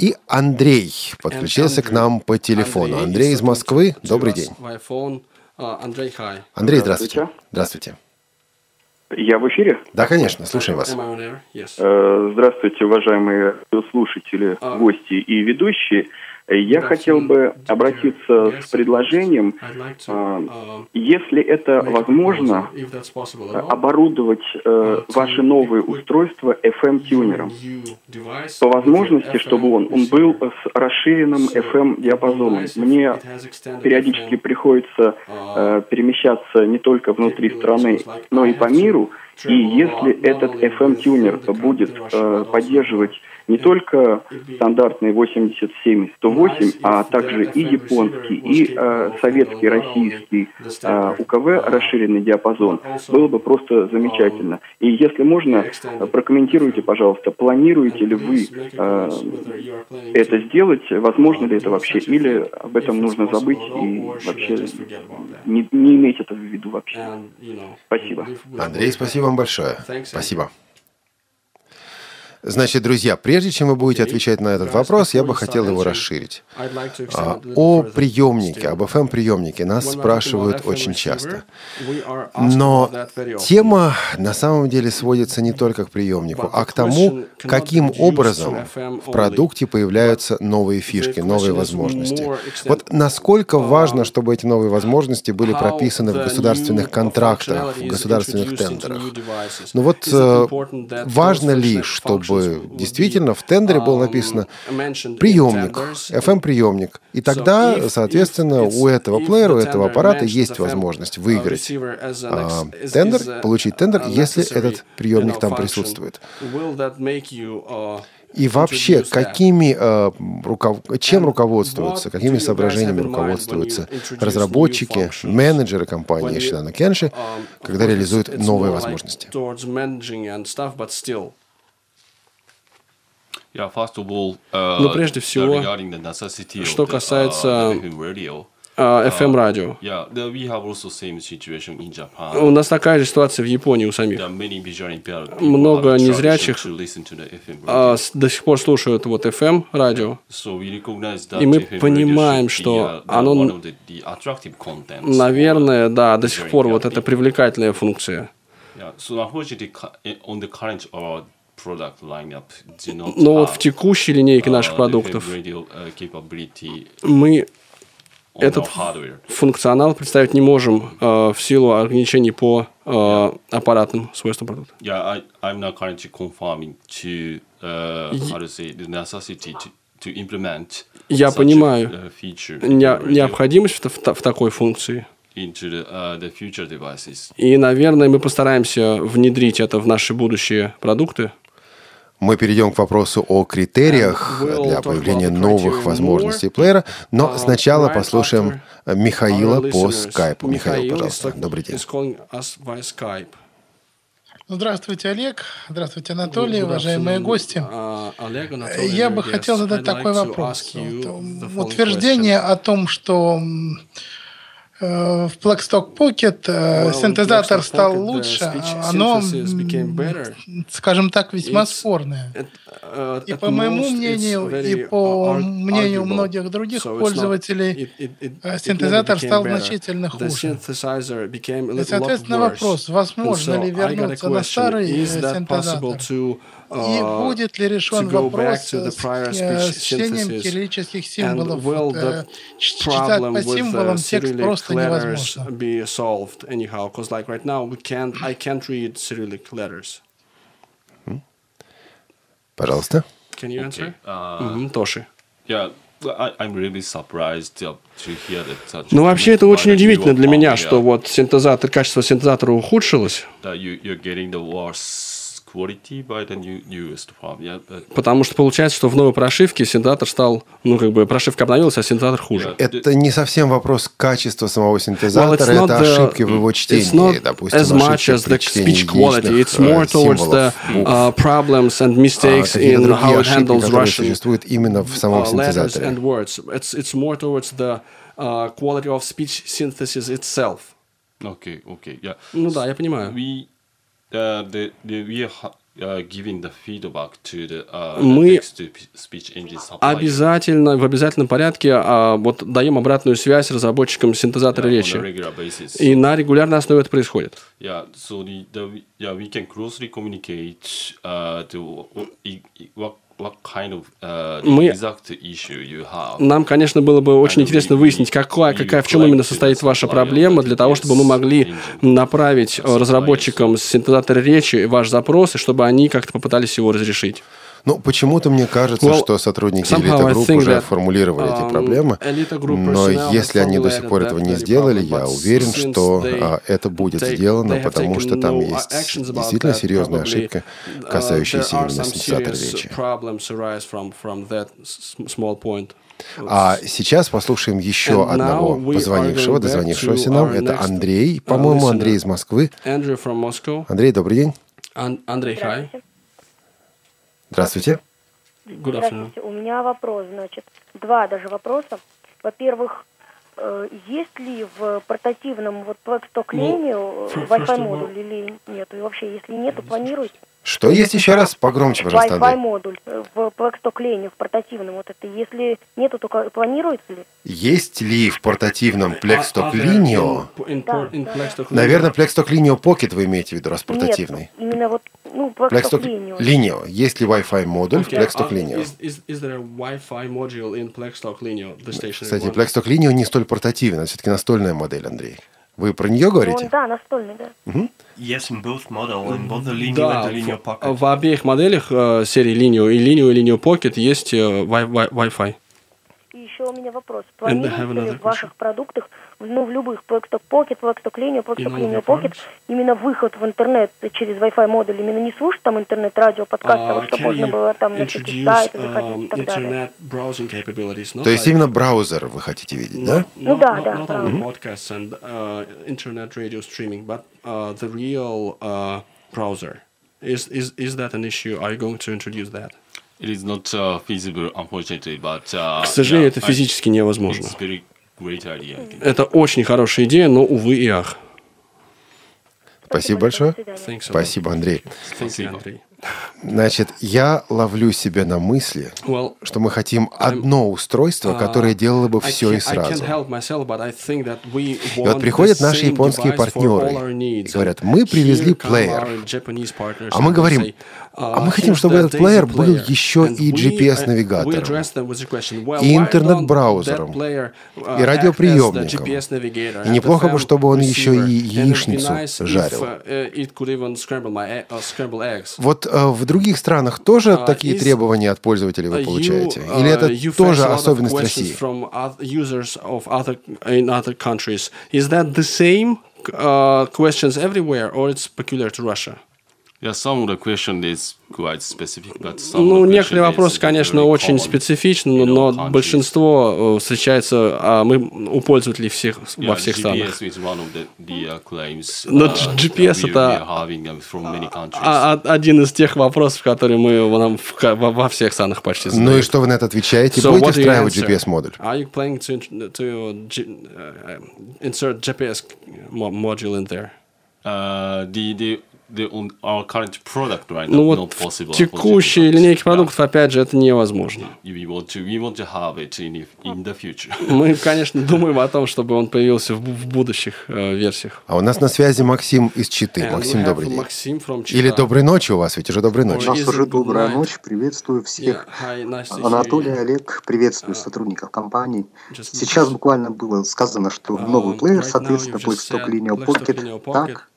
И Андрей подключился к нам по телефону. Андрей из Москвы, добрый день. Андрей, здравствуйте. Здравствуйте. Я в эфире? Да, конечно, слушаем вас. Э, Здравствуйте, уважаемые слушатели, гости и ведущие. Я хотел бы обратиться с предложением, э, если это возможно, оборудовать э, ваши новые устройства FM-тюнером. По возможности, чтобы он, он был с расширенным FM-диапазоном. Мне периодически приходится э, перемещаться не только внутри страны, но и по миру. И если этот FM-тюнер будет э, поддерживать не только стандартные 87-108, а также и японский, и э, советский, российский э, УКВ расширенный диапазон, было бы просто замечательно. И если можно, прокомментируйте, пожалуйста, планируете ли вы э, это сделать, возможно ли это вообще, или об этом нужно забыть и вообще не, не иметь это в виду вообще. Спасибо. Андрей, спасибо вам большое. Спасибо. Значит, друзья, прежде чем вы будете отвечать на этот вопрос, я бы хотел его расширить. А, О приемнике, об FM-приемнике нас спрашивают очень часто. Но тема на самом деле сводится не только к приемнику, а к тому, каким образом в продукте появляются новые фишки, новые возможности. Вот насколько важно, чтобы эти новые возможности были прописаны в государственных контрактах, в государственных тендерах. Ну вот э, важно ли, чтобы действительно в тендере было написано приемник, FM-приемник. И тогда, соответственно, у этого плеера, у этого аппарата есть возможность выиграть а, тендер, получить тендер, если этот приемник там присутствует. И вообще, какими, э, руков... чем руководствуются, какими соображениями руководствуются разработчики, менеджеры компании Shidana Kenshi, когда реализуют новые возможности? Но прежде всего, что касается FM-радио. У нас такая же ситуация в Японии у самих. Много незрячих до сих пор слушают вот FM-радио. И мы понимаем, что оно, наверное, да, до сих пор вот эта привлекательная функция. Но вот в текущей линейке наших продуктов мы этот функционал представить не можем э, в силу ограничений по э, аппаратным свойствам продукта. Yeah, I, I'm not currently conforming to, uh, how to say, the necessity to, to implement Я понимаю uh, не- необходимость в, в- в такой функции. into the, uh, the future devices. И, наверное, мы постараемся внедрить это в наши будущие продукты. Мы перейдем к вопросу о критериях для появления новых возможностей плеера, но сначала послушаем Михаила по скайпу. Михаил, пожалуйста, добрый день. Здравствуйте, Олег. Здравствуйте, Анатолий, уважаемые гости. А, Я бы хотел задать такой вопрос. Утверждение о том, что в Blackstock Pocket э, синтезатор стал лучше, а оно, скажем так, весьма спорное. И по моему мнению, и по мнению многих других пользователей, э, синтезатор стал значительно хуже. И, соответственно, вопрос, возможно ли вернуться на старый э, синтезатор? И будет ли решен вопрос с, э, чтением кириллических символов? Э, Читать по символам текст просто невозможно. be solved anyhow because like right now we can't I can't read Cyrillic letters. Пожалуйста. Can you answer? Uh, Тоши. Yeah, I'm really surprised uh, to hear that such Ну, вообще, это очень удивительно для меня, что вот синтезатор, качество синтезатора ухудшилось. that you, you're getting the worse Потому что получается, что в новой прошивке синтезатор стал, ну, как бы прошивка обновилась, а синтезатор хуже. Это не совсем вопрос качества самого синтезатора, well, это ошибки в его чтении, допустим, as much as the speech quality. It's more towards the uh, problems and mistakes in how it handles Russian существуют именно в самом uh, синтезаторе. and words. It's, it's more towards the uh, quality of speech synthesis itself. Okay, okay, yeah. Ну да, я понимаю. We, uh, the, the, we uh, the the, uh, Мы the обязательно, в обязательном порядке а, вот, даем обратную связь разработчикам синтезатора Yeah, речи. basis. И на регулярной основе это происходит. Yeah, so the, the yeah we can closely communicate uh, what what kind of uh, Мы-. Нам, конечно, было бы очень интересно выяснить, какая, какая, в чем именно состоит ваша проблема, для того, чтобы мы могли направить э, разработчикам синтезатора речи ваш запрос, и чтобы они как-то попытались его разрешить. Ну, почему-то мне кажется, Well, что сотрудники элита-групп уже that, формулировали эти um, проблемы, но если они до сих пор этого не сделали, я уверен, что а, это будет сделано, потому что там есть действительно серьезная ошибка, uh, касающаяся именно синтезатора речи. А сейчас послушаем еще And одного позвонившего, дозвонившегося нам. Это Андрей, по-моему. Андрей из Москвы. Андрей, добрый день. Ан- Андрей, hi. Здравствуйте. Здравствуйте. У меня вопрос, значит, два даже вопроса. Во-первых, э, есть ли в портативном вот Blackstock Lane Ну, э, Wi-Fi модуль или нет? И вообще, если нету, планируете? Что есть еще раз? Погромче, пожалуйста, Wi-Fi Андрей. модуль э, в Blackstock Lane, в портативном вот это. Если нету, то ка- планируется ли? Есть ли в портативном А, Plexstock Lineo? Наверное, Plexstock Lineo Pocket вы имеете в виду, раз портативный. Нет, именно вот, ну, Blackstock Lane. Lineo. Есть ли Wi-Fi модуль в Okay, Plexstock uh, Lineo? Is, is, is there a Wi-Fi module in Plexstock Lineo, the Кстати? Plexstock Lineo не столь портативный, это все-таки настольная модель, Андрей. Вы про нее Он, говорите? да, настольный, да. Мгм. Yes, in both model, in both the Lineo Да, and the Lineo в, Pocket. в обеих моделях э, серии Lineo и Lineo и Lineo Pocket есть э, Wi- Wi- Wi-Fi. И еще у меня вопрос. Планируется ли в ваших продуктах, ну, в любых, Blackstock Pocket, Blackstock Lineo, Blackstock your Pocket, именно выход в интернет через Wi-Fi модуль, именно не слушать там интернет, радио, подкаст, а вот Uh, чтобы можно было там на всякие сайты заходить um, и так далее. То есть like- именно браузер вы хотите видеть, да? Ну да, да, not да. only podcasts and uh, internet radio streaming, but uh, the real uh, browser. Is, is, is that an issue? Are you going to introduce that? It is not uh, feasible, unfortunately, but uh, К сожалению, yeah, это физически невозможно. It's very. Это очень хорошая идея, но, увы и ах. Спасибо большое. Спасибо, Андрей. Значит, я ловлю себя на мысли, Well, что мы хотим одно устройство, uh, которое делало бы все и сразу. И вот приходят наши японские партнеры и говорят, мы привезли плеер. А мы говорим, say, а uh, мы хотим, чтобы этот плеер был еще и uh, GPS-навигатором, и интернет-браузером, uh, и радиоприемником. И неплохо бы, чтобы он еще и яичницу жарил. uh, uh. Вот э, в других странах тоже Uh, такие требования от пользователей вы Uh, получаете? Или uh, это тоже особенность России? Is that the same uh, questions everywhere, or it's peculiar to Russia? Ну, of the некоторые вопросы, конечно, очень специфичны, но, большинство э, встречается а мы у пользователей всех во всех странах. GPS is one of the, the claims Но uh, GPS это- we are having uh, from many countries. А, а- один из тех вопросов, которые мы в- нам во, во всех странах почти задаем. Ну и что вы на это отвечаете? So Будете what do you встраивать? GPS-модуль? Are you planning to, int- to G- uh, insert GPS mo- module in there? Uh, the, the, the, our current product right now, Ну not вот possible. в текущей линейке продуктов, опять же, это невозможно. unfortunately. We want to, we want to have it in, in the future. Мы, конечно, думаем о том, чтобы он появился в, в будущих э, версиях. А у нас на связи Максим из Читы. And Максим, we have добрый день. Maxim from Или доброй ночи у вас, ведь уже доброй ночи. У нас уже добрая night? ночь. Приветствую всех. Yeah, hi, nice Анатолий you. Олег, приветствую сотрудников компании. Just Сейчас буквально было сказано, что новый Um, плеер, right соответственно, just said Linear Pocket, Pocket. так,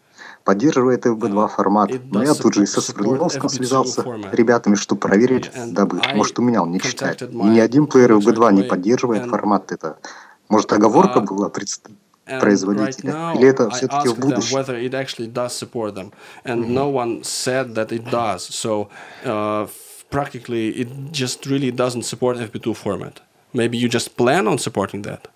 поддерживает FB2 формат. Но я тут же и со Свердловском FB2 связался ребятами, чтобы проверить, дабы, может, у меня он не читает. И ни один плеер FB2 не поддерживает формат. Это, может, оговорка Uh, была? Производителя? Или это все-таки в будущем? whether it actually does support them. And no one said that it does. So uh, practically, it just really doesn't support FP2 format. Maybe you just plan on supporting that?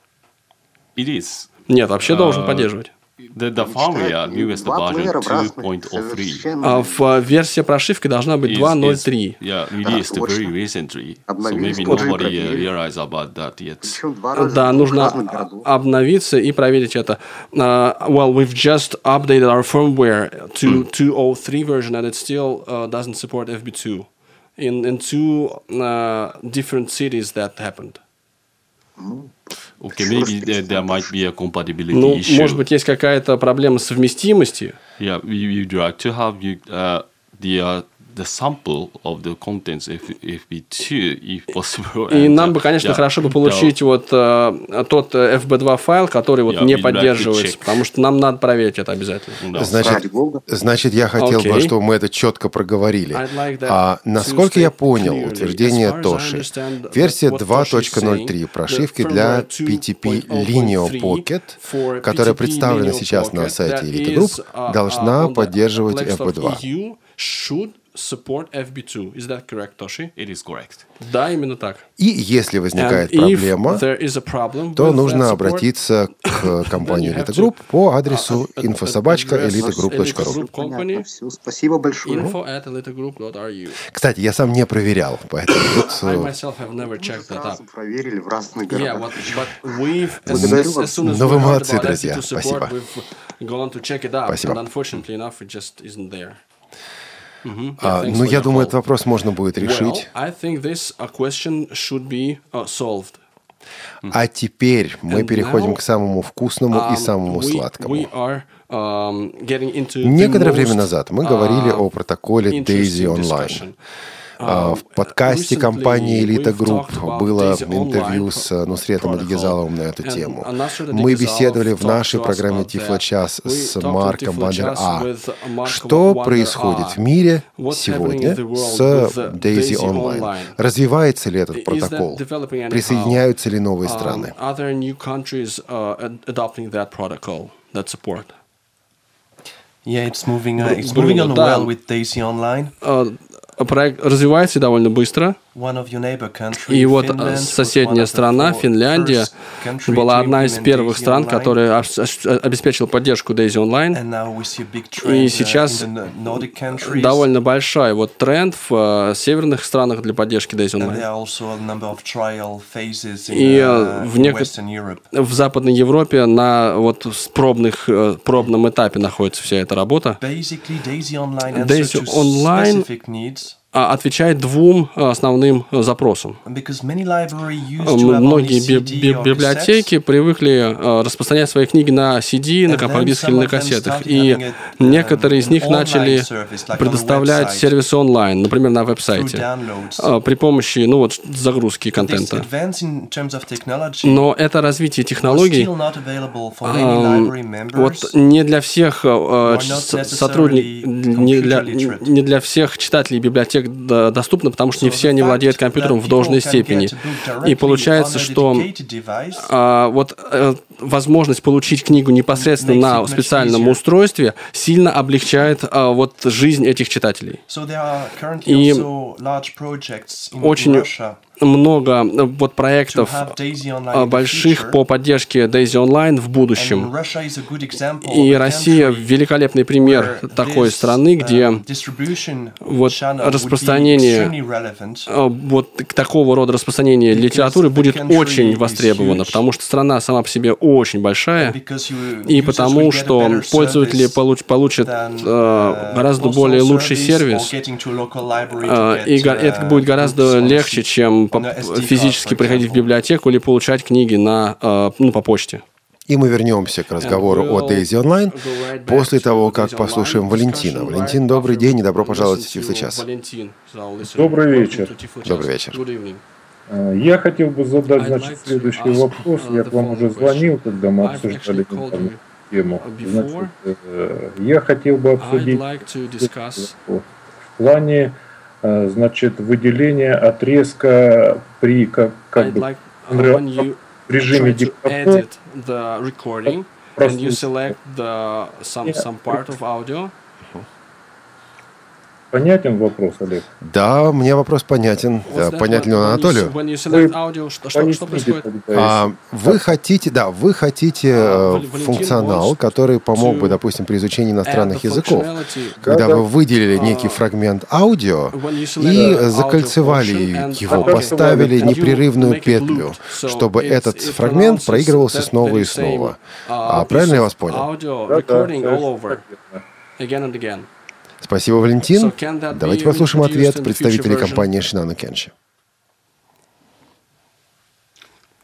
It is. Нет, вообще uh, должен поддерживать. The, the firmware newest version 2.03. А в версия прошивки должна быть 2.03. Yeah, released very recently. So maybe nobody realized about that yet. Да, нужно обновиться и проверить это. Uh, well, we've just updated our firmware to 2.03 version and it still uh, doesn't support FB2 in in two uh, different cities that happened. Okay, maybe there, might be a compatibility ну, issue. может быть, есть какая-то проблема совместимости. Yeah, you, you'd like to have you, uh, the uh, the sample of the contents if, FB2, if possible. И нам бы, конечно, yeah, хорошо бы получить yeah. вот uh, тот FB2 файл, который вот yeah, не поддерживается, like потому что нам надо проверить это обязательно. No. Значит, значит, я хотел okay. бы, чтобы мы это четко проговорили. Like а насколько я понял утверждение Тоши, версия 2.03 прошивки для PTP Lineo Pocket, которая представлена сейчас на сайте Elite Group, должна поддерживать FB2 support FB2. Is that correct, Toshi? It is correct. Да, именно так. И если возникает And проблема, то нужно обратиться к компании Elite Group по адресу infosobachka.elitegroup.ru. Спасибо большое. Info. Кстати, я сам не проверял, поэтому тут... I myself have never checked that up. проверили в разных городах. Но вы молодцы, друзья. Спасибо. Gone to check it out, Спасибо. Mm-hmm. А, ну, я думаю, этот вопрос можно будет решить. Well, uh. А теперь мы And переходим к самому вкусному um, и самому we, сладкому. We are, um, Некоторое время назад мы говорили uh, о протоколе Daisy Online. А, в подкасте компании «Элита Групп» было интервью с Нусретом Адигизаловым на эту тему. Мы беседовали в нашей программе «Тифло час» с Марком Бандер А. Что происходит в мире сегодня с Daisy Online? Развивается ли этот протокол? Присоединяются ли новые страны? Yeah, it's moving. Uh, it's moving on well with Daisy Online проект развивается довольно быстро. И вот э, соседняя страна, Финляндия, была одна из первых стран, которая обеспечила поддержку Daisy Online. И сейчас довольно большой вот тренд в э, северных странах для поддержки Daisy Online. И э, в, нек... в Западной Европе на вот пробных, пробном этапе находится вся эта работа. Daisy Online отвечает двум а, основным а, запросам. Многие би би библиотеки привыкли распространять свои книги на CD, на компакт-дисках или на кассетах. И некоторые из них начали предоставлять сервисы онлайн, например, на веб-сайте, при помощи ну, вот, загрузки контента. Но это развитие технологий вот не для всех сотрудников, не для, не для всех читателей библиотек доступно, потому что не все они владеют компьютером в должной степени. И получается, что а, вот а, возможность получить книгу непосредственно на специальном устройстве сильно облегчает а, вот жизнь этих читателей. И очень много э, вот проектов э, больших по поддержке Daisy Online в будущем. И Россия великолепный пример такой страны, где uh, вот распространение э, вот такого рода распространение литературы будет очень востребовано, потому что страна сама по себе очень большая, и потому что пользователи получат гораздо более лучший сервис, и это будет гораздо легче, чем физически приходить в библиотеку или получать книги на, э, ну, по почте. И мы вернемся к разговору о Daisy Online после того, как послушаем Валентина. Валентин, добрый день и добро пожаловать в Тифлы час. Добрый вечер. Добрый вечер. Э, я хотел бы задать, значит, следующий вопрос. Я к вам уже звонил, когда мы обсуждали тему. Значит, э, я хотел бы обсудить в плане значит, выделение отрезка при как, как бы, в режиме диктофона and you select the some some part of audio. Понятен вопрос, Олег? Да, мне вопрос понятен. Да, понятен он Анатолию? Что, что, что происходит? А, вы хотите, да, вы хотите э, функционал, который помог бы, допустим, при изучении иностранных языков, когда вы выделили некий фрагмент аудио и закольцевали его, поставили непрерывную петлю, чтобы этот фрагмент проигрывался снова и снова. А правильно я вас понял? Спасибо, Валентин. Давайте послушаем ответ представителей компании Shinano Kenshi.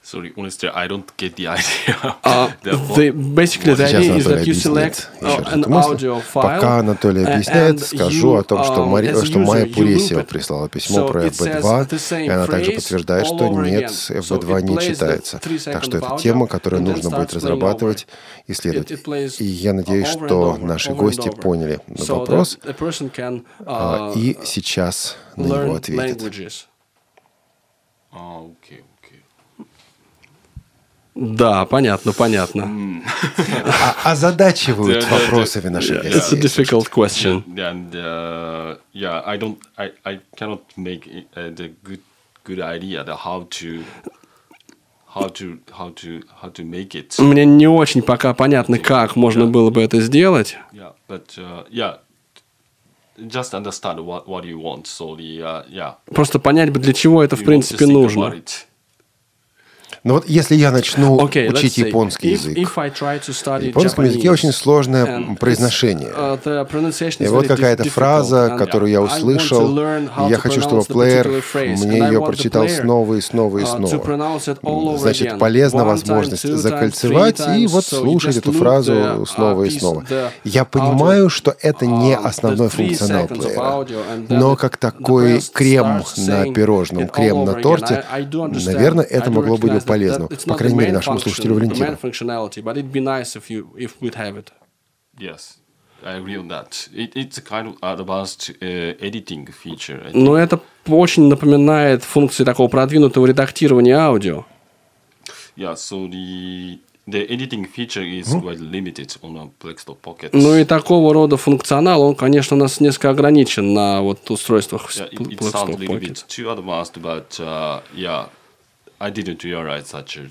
Sorry, honestly, I don't get the idea. Uh, the, basically, the idea is that you select uh, an audio file. Пока Анатолий объясняет, скажу о том, что, Мари, что Майя Пуресева прислала письмо про FB2, и она также подтверждает, что нет, FB2 не читается. Так что это тема, которую нужно будет разрабатывать, исследовать. И я надеюсь, что наши гости поняли вопрос и сейчас на него ответят. Okay. Да, понятно, понятно. А озадачивают вопросами наши. It's a difficult question. And uh, yeah, I don't, I, I cannot make uh, the good, good idea that how to How to, how to, how to make it. Мне не очень пока понятно, как можно было бы это сделать. Yeah, but uh, yeah, just understand what, what you want. So the, uh, yeah. Просто понять бы, для чего это в принципе нужно. Но вот если я начну okay, учить японский язык, в японском языке очень сложное произношение. Uh, и вот какая-то фраза, которую я услышал, и я хочу, чтобы плеер мне ее прочитал снова и снова и uh, снова. Значит, полезна возможность закольцевать и вот слушать эту фразу uh, снова и снова. Я понимаю, что это не основной функционал плеера, но как такой крем на пирожном, крем на торте, наверное, это могло быть полезно, по крайней мере, нашему слушателю Валентину. Но это очень напоминает функции такого продвинутого редактирования аудио. Yeah, so the The editing feature is quite limited on a Blackstock Pocket. Ну и такого рода функционал, он, конечно, у нас несколько ограничен на вот устройствах yeah, it, it Blackstock Pocket. Bit too advanced, but uh, yeah, I didn't realize such a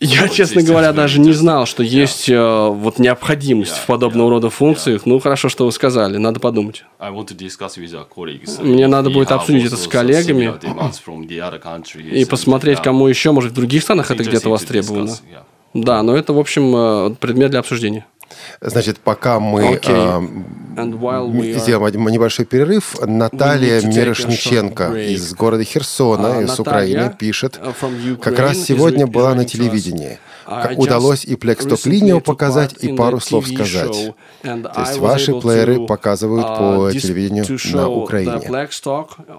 я, честно говоря, даже не знал, что есть э, вот необходимость в подобного рода функциях. Ну, хорошо, что вы сказали, надо подумать. Мне надо будет обсудить это с коллегами и посмотреть, кому еще, может, в других странах это где-то востребовано. Да, но это, в общем, э, предмет для обсуждения. Значит, пока мы okay. э, сделаем небольшой перерыв, Наталья Мирошниченко из города Херсона, uh, из Украины, пишет, uh, как раз сегодня была на телевидении. Удалось и плекстоп-линию показать, и пару слов сказать. То есть ваши плееры показывают по uh, телевидению на Украине.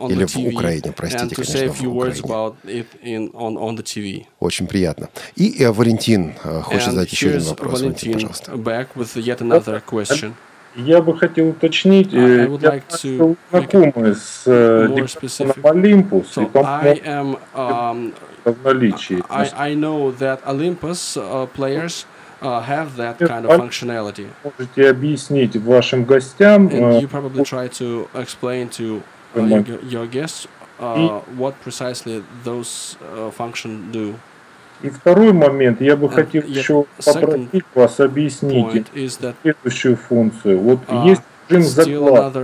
Или в Украине, простите, конечно, в Украине. Очень приятно. И э, Валентин э, хочет задать еще один вопрос. Валентин, пожалуйста. Я бы хотел уточнить, я like знакомый с дипломом Olympus, so и, по-моему, um, в наличии. I, I know that Olympus uh, players uh, have that kind of functionality. Можете объяснить вашим гостям. And you probably try to explain to uh, your, your guests uh, what precisely those uh, functions do. И второй момент, я бы хотел еще попросить вас объяснить следующую функцию. Вот uh, есть режим заклад.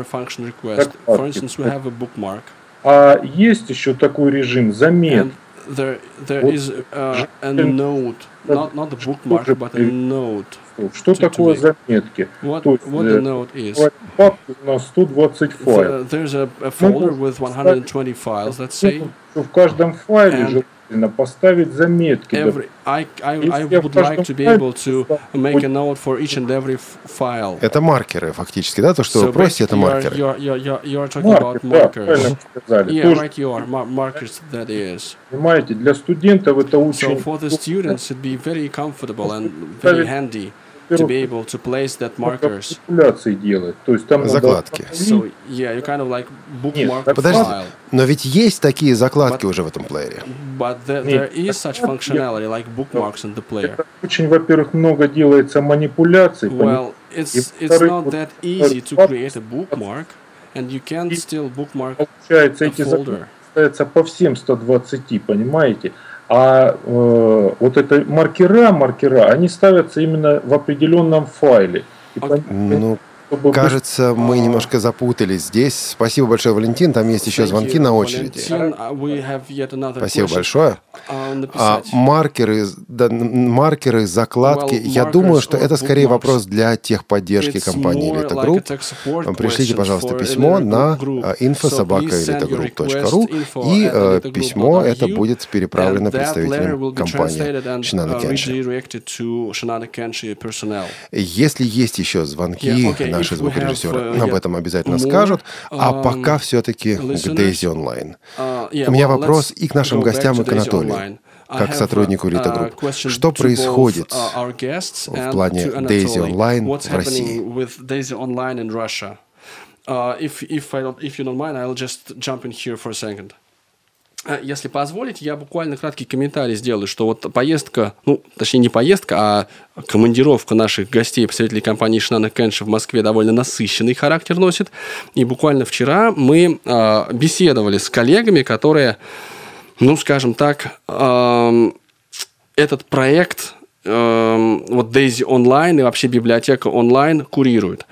А есть еще такой режим замет. There, there вот, is uh, a note, not, not a bookmark, but a note. Что to, такое to заметки? What, То есть, what the note is? Папка у нас 120 файлов. There's a, a folder with 120 files, let's say. В каждом файле поставить заметки. Every, I, I, I would like to be able to make a note for each and every file. Это маркеры фактически, да? То, что so вы просите, это маркеры. You're, you're, you're, you're talking about markers. Да, yeah, right, you are. Markers, that is. Понимаете, для студентов это очень... So for the students, it'd be very comfortable and very handy to be able to place that markers. Манипуляции делать. То есть там Закладки. So, yeah, you kind of like bookmark the Подожди, file. но ведь есть такие закладки уже в этом плеере. But there, there is such functionality like bookmarks in the player. Очень, во-первых, много делается манипуляций. Well, it's, it's not that easy to create a bookmark, and you can still bookmark Получается, a эти folder. закладки ставятся по всем 120, понимаете? А э, вот это маркера, маркера, они ставятся именно в определенном файле. И пон- Ну, кажется, мы немножко запутались здесь. Спасибо большое, Валентин. Там есть еще звонки на очереди. Uh, another Спасибо большое. А, А маркеры, да, маркеры, закладки, я думаю, что это скорее вопрос для техподдержки компании more Elite Group. Пришлите, questions пожалуйста, for письмо на Group. а, So please send your info.elitagroup.ru request info и э, письмо это будет переправлено представителям компании Шинана uh, Кенши. personnel. Если есть еще звонки, okay, наши звукорежиссеры uh, об этом обязательно скажут. А um, пока все-таки к. Uh, yeah, У меня вопрос и к нашим гостям, и к Анатолию, как сотруднику uh, Elite uh, Group. Что происходит uh, в плане Daisy. Online What's в России? Uh, if, if, I if you don't mind, I'll just jump in here for a second. А, Если позволите, я буквально краткий комментарий сделаю, что вот поездка, ну, точнее, не поездка, а командировка наших гостей, представителей компании Шинана Кенши в Москве довольно насыщенный характер носит. И буквально вчера мы э, беседовали с коллегами, которые, ну, скажем так, эм, этот проект, эм, вот Daisy Online и вообще библиотека онлайн курируют.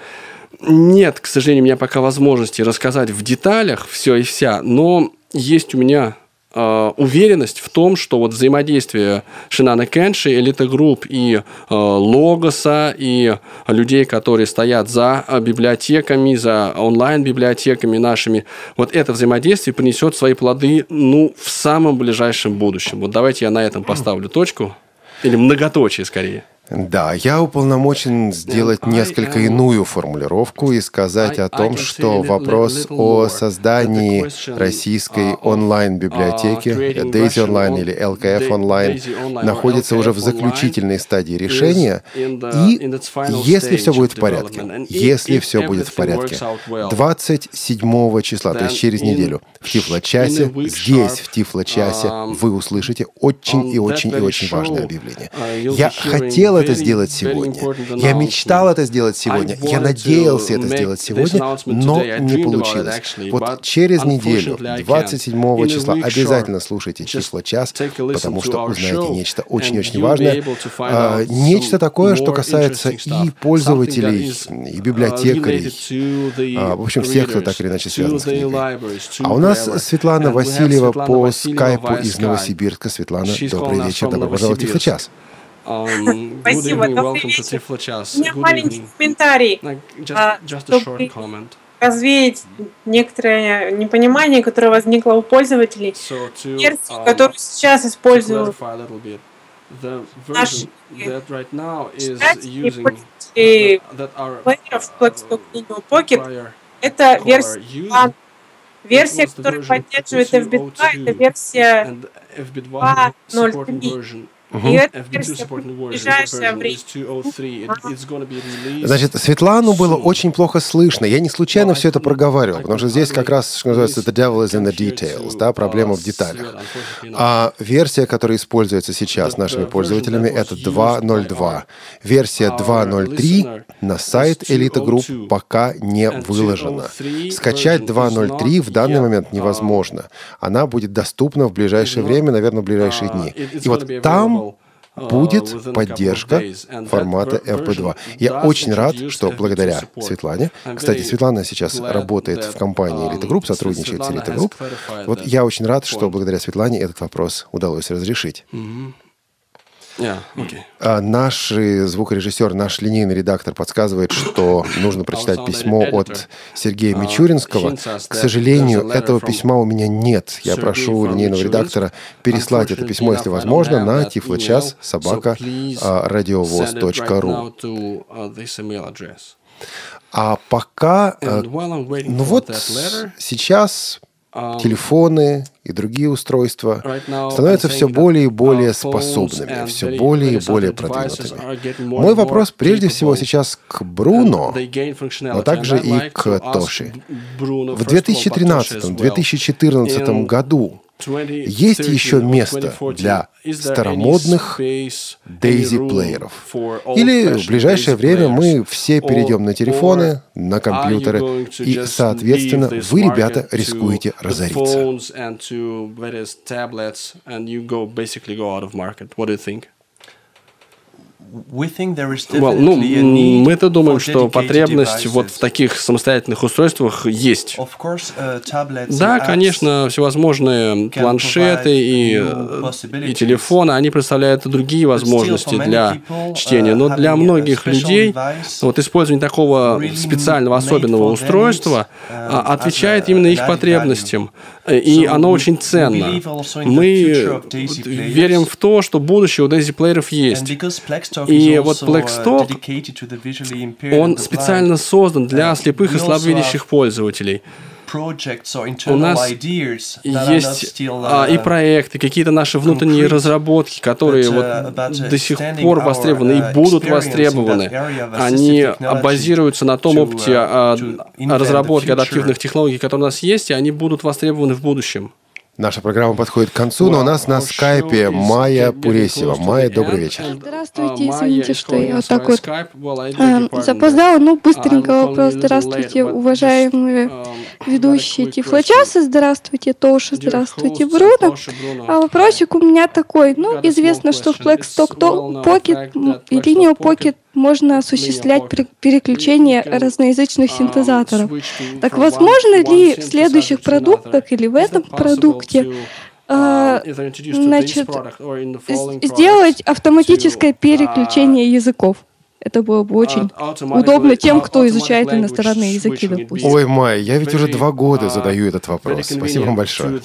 Нет, к сожалению, у меня пока возможности рассказать в деталях все и вся, но есть у меня э, уверенность в том, что вот взаимодействие Shinano Kenshi, Элита Групп и э, Логоса, и людей, которые стоят за библиотеками, за онлайн-библиотеками нашими, вот это взаимодействие принесет свои плоды ну, в самом ближайшем будущем. Вот давайте я на этом поставлю точку. Или многоточие, скорее. Да, я уполномочен сделать несколько иную формулировку и сказать о том, что вопрос о создании российской онлайн-библиотеки, Daisy Online или LKF Online, находится уже в заключительной стадии решения. И если все будет в порядке, если все будет в порядке, 27 числа, то есть через неделю, в Тифло-часе, здесь, в Тифло-часе, вы услышите очень и очень и очень важное объявление. Я хотел это сделать сегодня. Я мечтал это сделать сегодня. Я надеялся это сделать сегодня, но не получилось. Вот через неделю, 27 числа, обязательно слушайте Число час, потому что узнаете нечто очень-очень важное. А, Нечто такое, что касается и пользователей, и библиотекарей. А, В общем, всех, кто так или иначе связан с книгой. А у нас Светлана Васильева по скайпу из Новосибирска. Светлана, добрый вечер. Добро пожаловать в час. Um, good Спасибо, evening, welcome to. Tiflo Chas. У меня Good маленький evening. комментарий, Like, just, а, just a чтобы short comment. развеять некоторое непонимание, которое возникло у пользователей. So to Версию, um, которую сейчас используют Наши right now is и using пользователи that are плееров Blackstock Video Pocket, prior это версия used. 2. Версия, которая поддерживает FB2, это 2.0.2, версия and FB2 supporting 2.03. version. И эта FB2 версия supporting в version, ближайшее version время is 2.03. It, it's gonna be released Значит, Светлану было очень плохо слышно. Я не случайно все это проговаривал, потому что здесь как раз, что называется, the devil is in the details, да, проблема в деталях. А версия, которая используется сейчас нашими пользователями, это 2.02. Версия 2.03 на сайт Elite Group пока не выложена. Скачать 2.03 в данный момент невозможно. Она будет доступна в ближайшее время, наверное, в ближайшие дни. И вот там будет поддержка формата FP2. Я очень рад, что благодаря Светлане, кстати, Светлана сейчас работает в компании Elite Group, сотрудничает с Elite Group, вот я очень рад, что благодаря Светлане этот вопрос удалось разрешить. Yeah, okay. А Наш звукорежиссер, наш линейный редактор подсказывает, что нужно прочитать письмо от Сергея Мичуринского. К сожалению, этого письма у меня нет. Я прошу линейного редактора переслать это письмо, если возможно, на тифлочас собака а, радиовоз.ру. Uh. А пока, э, ну вот сейчас телефоны и другие устройства становятся все более и более способными, все более и более продвинутыми. Мой вопрос прежде всего сейчас к Бруно, но также и к Тоши. В 2013-2014 году есть еще место для старомодных Daisy-плееров. Или в ближайшее время мы все перейдем на телефоны, на компьютеры, и, соответственно, вы, ребята, рискуете разориться. Well, ну, мы-то думаем, что потребность вот в таких самостоятельных устройствах есть. Uh, Да, конечно, всевозможные планшеты и, и телефоны, они представляют другие возможности для чтения. Но для uh, многих людей вот использование такого специального, особенного устройства uh, а, отвечает именно их потребностям. И оно очень ценно. Мы верим в то, что будущее у Daisy плееров есть. И вот Blackstock, он специально создан для слепых и слабовидящих пользователей. У нас есть а, и проекты, какие-то наши внутренние разработки, которые вот до сих пор востребованы и будут востребованы. Они базируются на том опыте а, разработки адаптивных технологий, которые у нас есть, и они будут востребованы в будущем. Наша программа подходит к концу, но у нас на скайпе Майя Пуресева. Майя, добрый вечер. Здравствуйте, извините, что я вот так вот э, запоздала. Ну, быстренько вопрос. Здравствуйте, уважаемые ведущие Тифлочаса. Здравствуйте, Тоша. Здравствуйте, Бруно. А вопросик у меня такой. Ну, известно, что в Blackstock Pocket и Linear Pocket можно осуществлять переключение разноязычных синтезаторов. Так возможно ли в следующих продуктах или в этом продукте значит, сделать автоматическое переключение языков? Это было бы очень удобно тем, кто изучает иностранные языки, допустим. Ой, Май, я ведь уже два года задаю этот вопрос. Спасибо вам большое.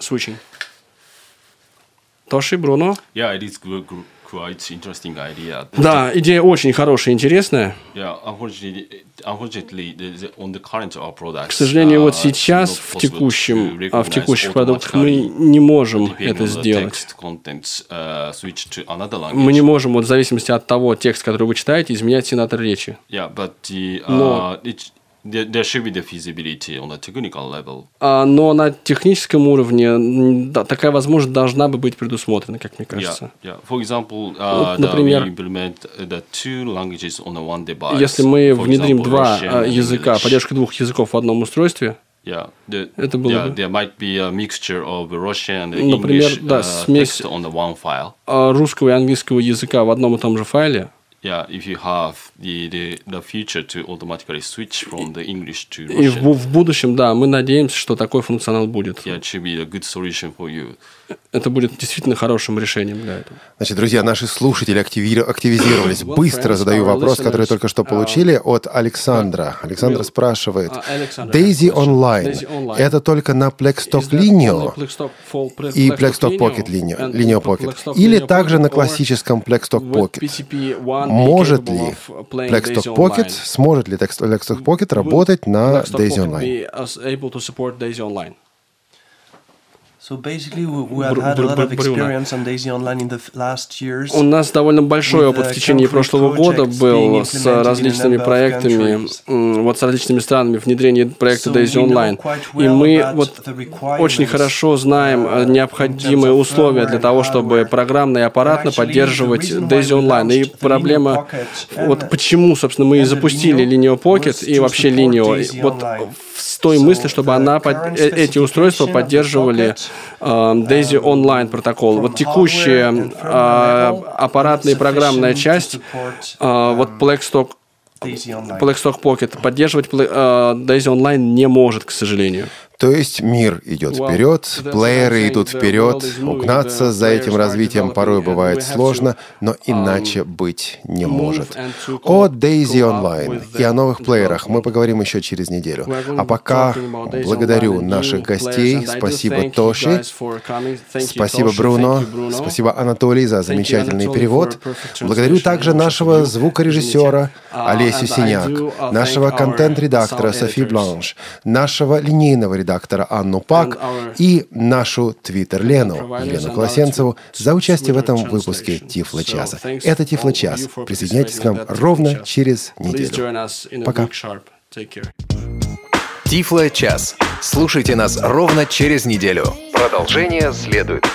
Switching. Тоши, Бруно? Yeah, it is quite interesting idea. Да, идея очень хорошая, интересная. Yeah, unfortunately, unfortunately, on the current our products, К сожалению, вот сейчас в текущем, а в текущих продуктах мы не можем это сделать. Мы не можем, вот в зависимости от того текста, который вы читаете, изменять сенатор речи. Yeah, but the, uh, Но There, there should be the feasibility on a technical level. А, но на техническом уровне да, такая возможность должна бы быть предусмотрена, как мне кажется. Yeah, yeah. For example, uh, вот, например, implement the two languages on one device. Если мы внедрим example, два Russian языка, поддержку двух языков в одном устройстве, Yeah, the, это было yeah, бы. There might be a mixture of Russian and Например, да, uh, смесь text on the one file. русского и английского языка в одном и том же файле. Yeah, if you have the, the, the future to automatically switch from the English to Russian. И в, в будущем, да, мы надеемся, что такой функционал будет. Yeah, it should be a good solution for you. Это будет действительно хорошим решением для этого. Значит, друзья, наши слушатели активизировались. Быстро задаю вопрос, который только что получили от Александра. Александр спрашивает, Daisy Online – это только на Plexstock Linear и Plexstock Pocket Linear, Linear Pocket, или также на классическом Plexstock Pocket? Может ли Plexstock Pocket, сможет ли Plexstock Pocket работать на Daisy Online? So basically, we have had a lot of experience on Daisy Online in the last years. У нас довольно большой опыт в течение прошлого года был с различными проектами, вот с различными странами внедрения проекта Daisy Online. И мы вот очень хорошо знаем необходимые условия для того, чтобы программно и аппаратно поддерживать Daisy Online. И проблема, вот почему, собственно, мы и запустили Linear Pocket и вообще Linear, вот с той мысли, чтобы она, эти устройства поддерживали Daisy Online протокол. Вот текущая аппаратная и программная часть, вот Blackstock Blackstock Pocket поддерживать Daisy Online не может, к сожалению. То есть мир идет вперед, плееры идут вперед, угнаться за этим развитием порой бывает сложно, но um, иначе быть не может. О Daisy Online и о новых плеерах мы поговорим еще через неделю. А пока благодарю наших гостей. Спасибо Тоши, спасибо Бруно, спасибо Анатолий за замечательный перевод. Благодарю также нашего звукорежиссера uh, Олесю Синяк, нашего контент-редактора Софи Бланш, нашего линейного редактора Анну Пак и нашу твиттер-Лену Елену Колосенцеву за участие в этом выпуске Тифла Часа. Это Тифла Час. Присоединяйтесь к нам ровно через неделю. Пока. Тифло час. Слушайте нас ровно через неделю. Продолжение следует.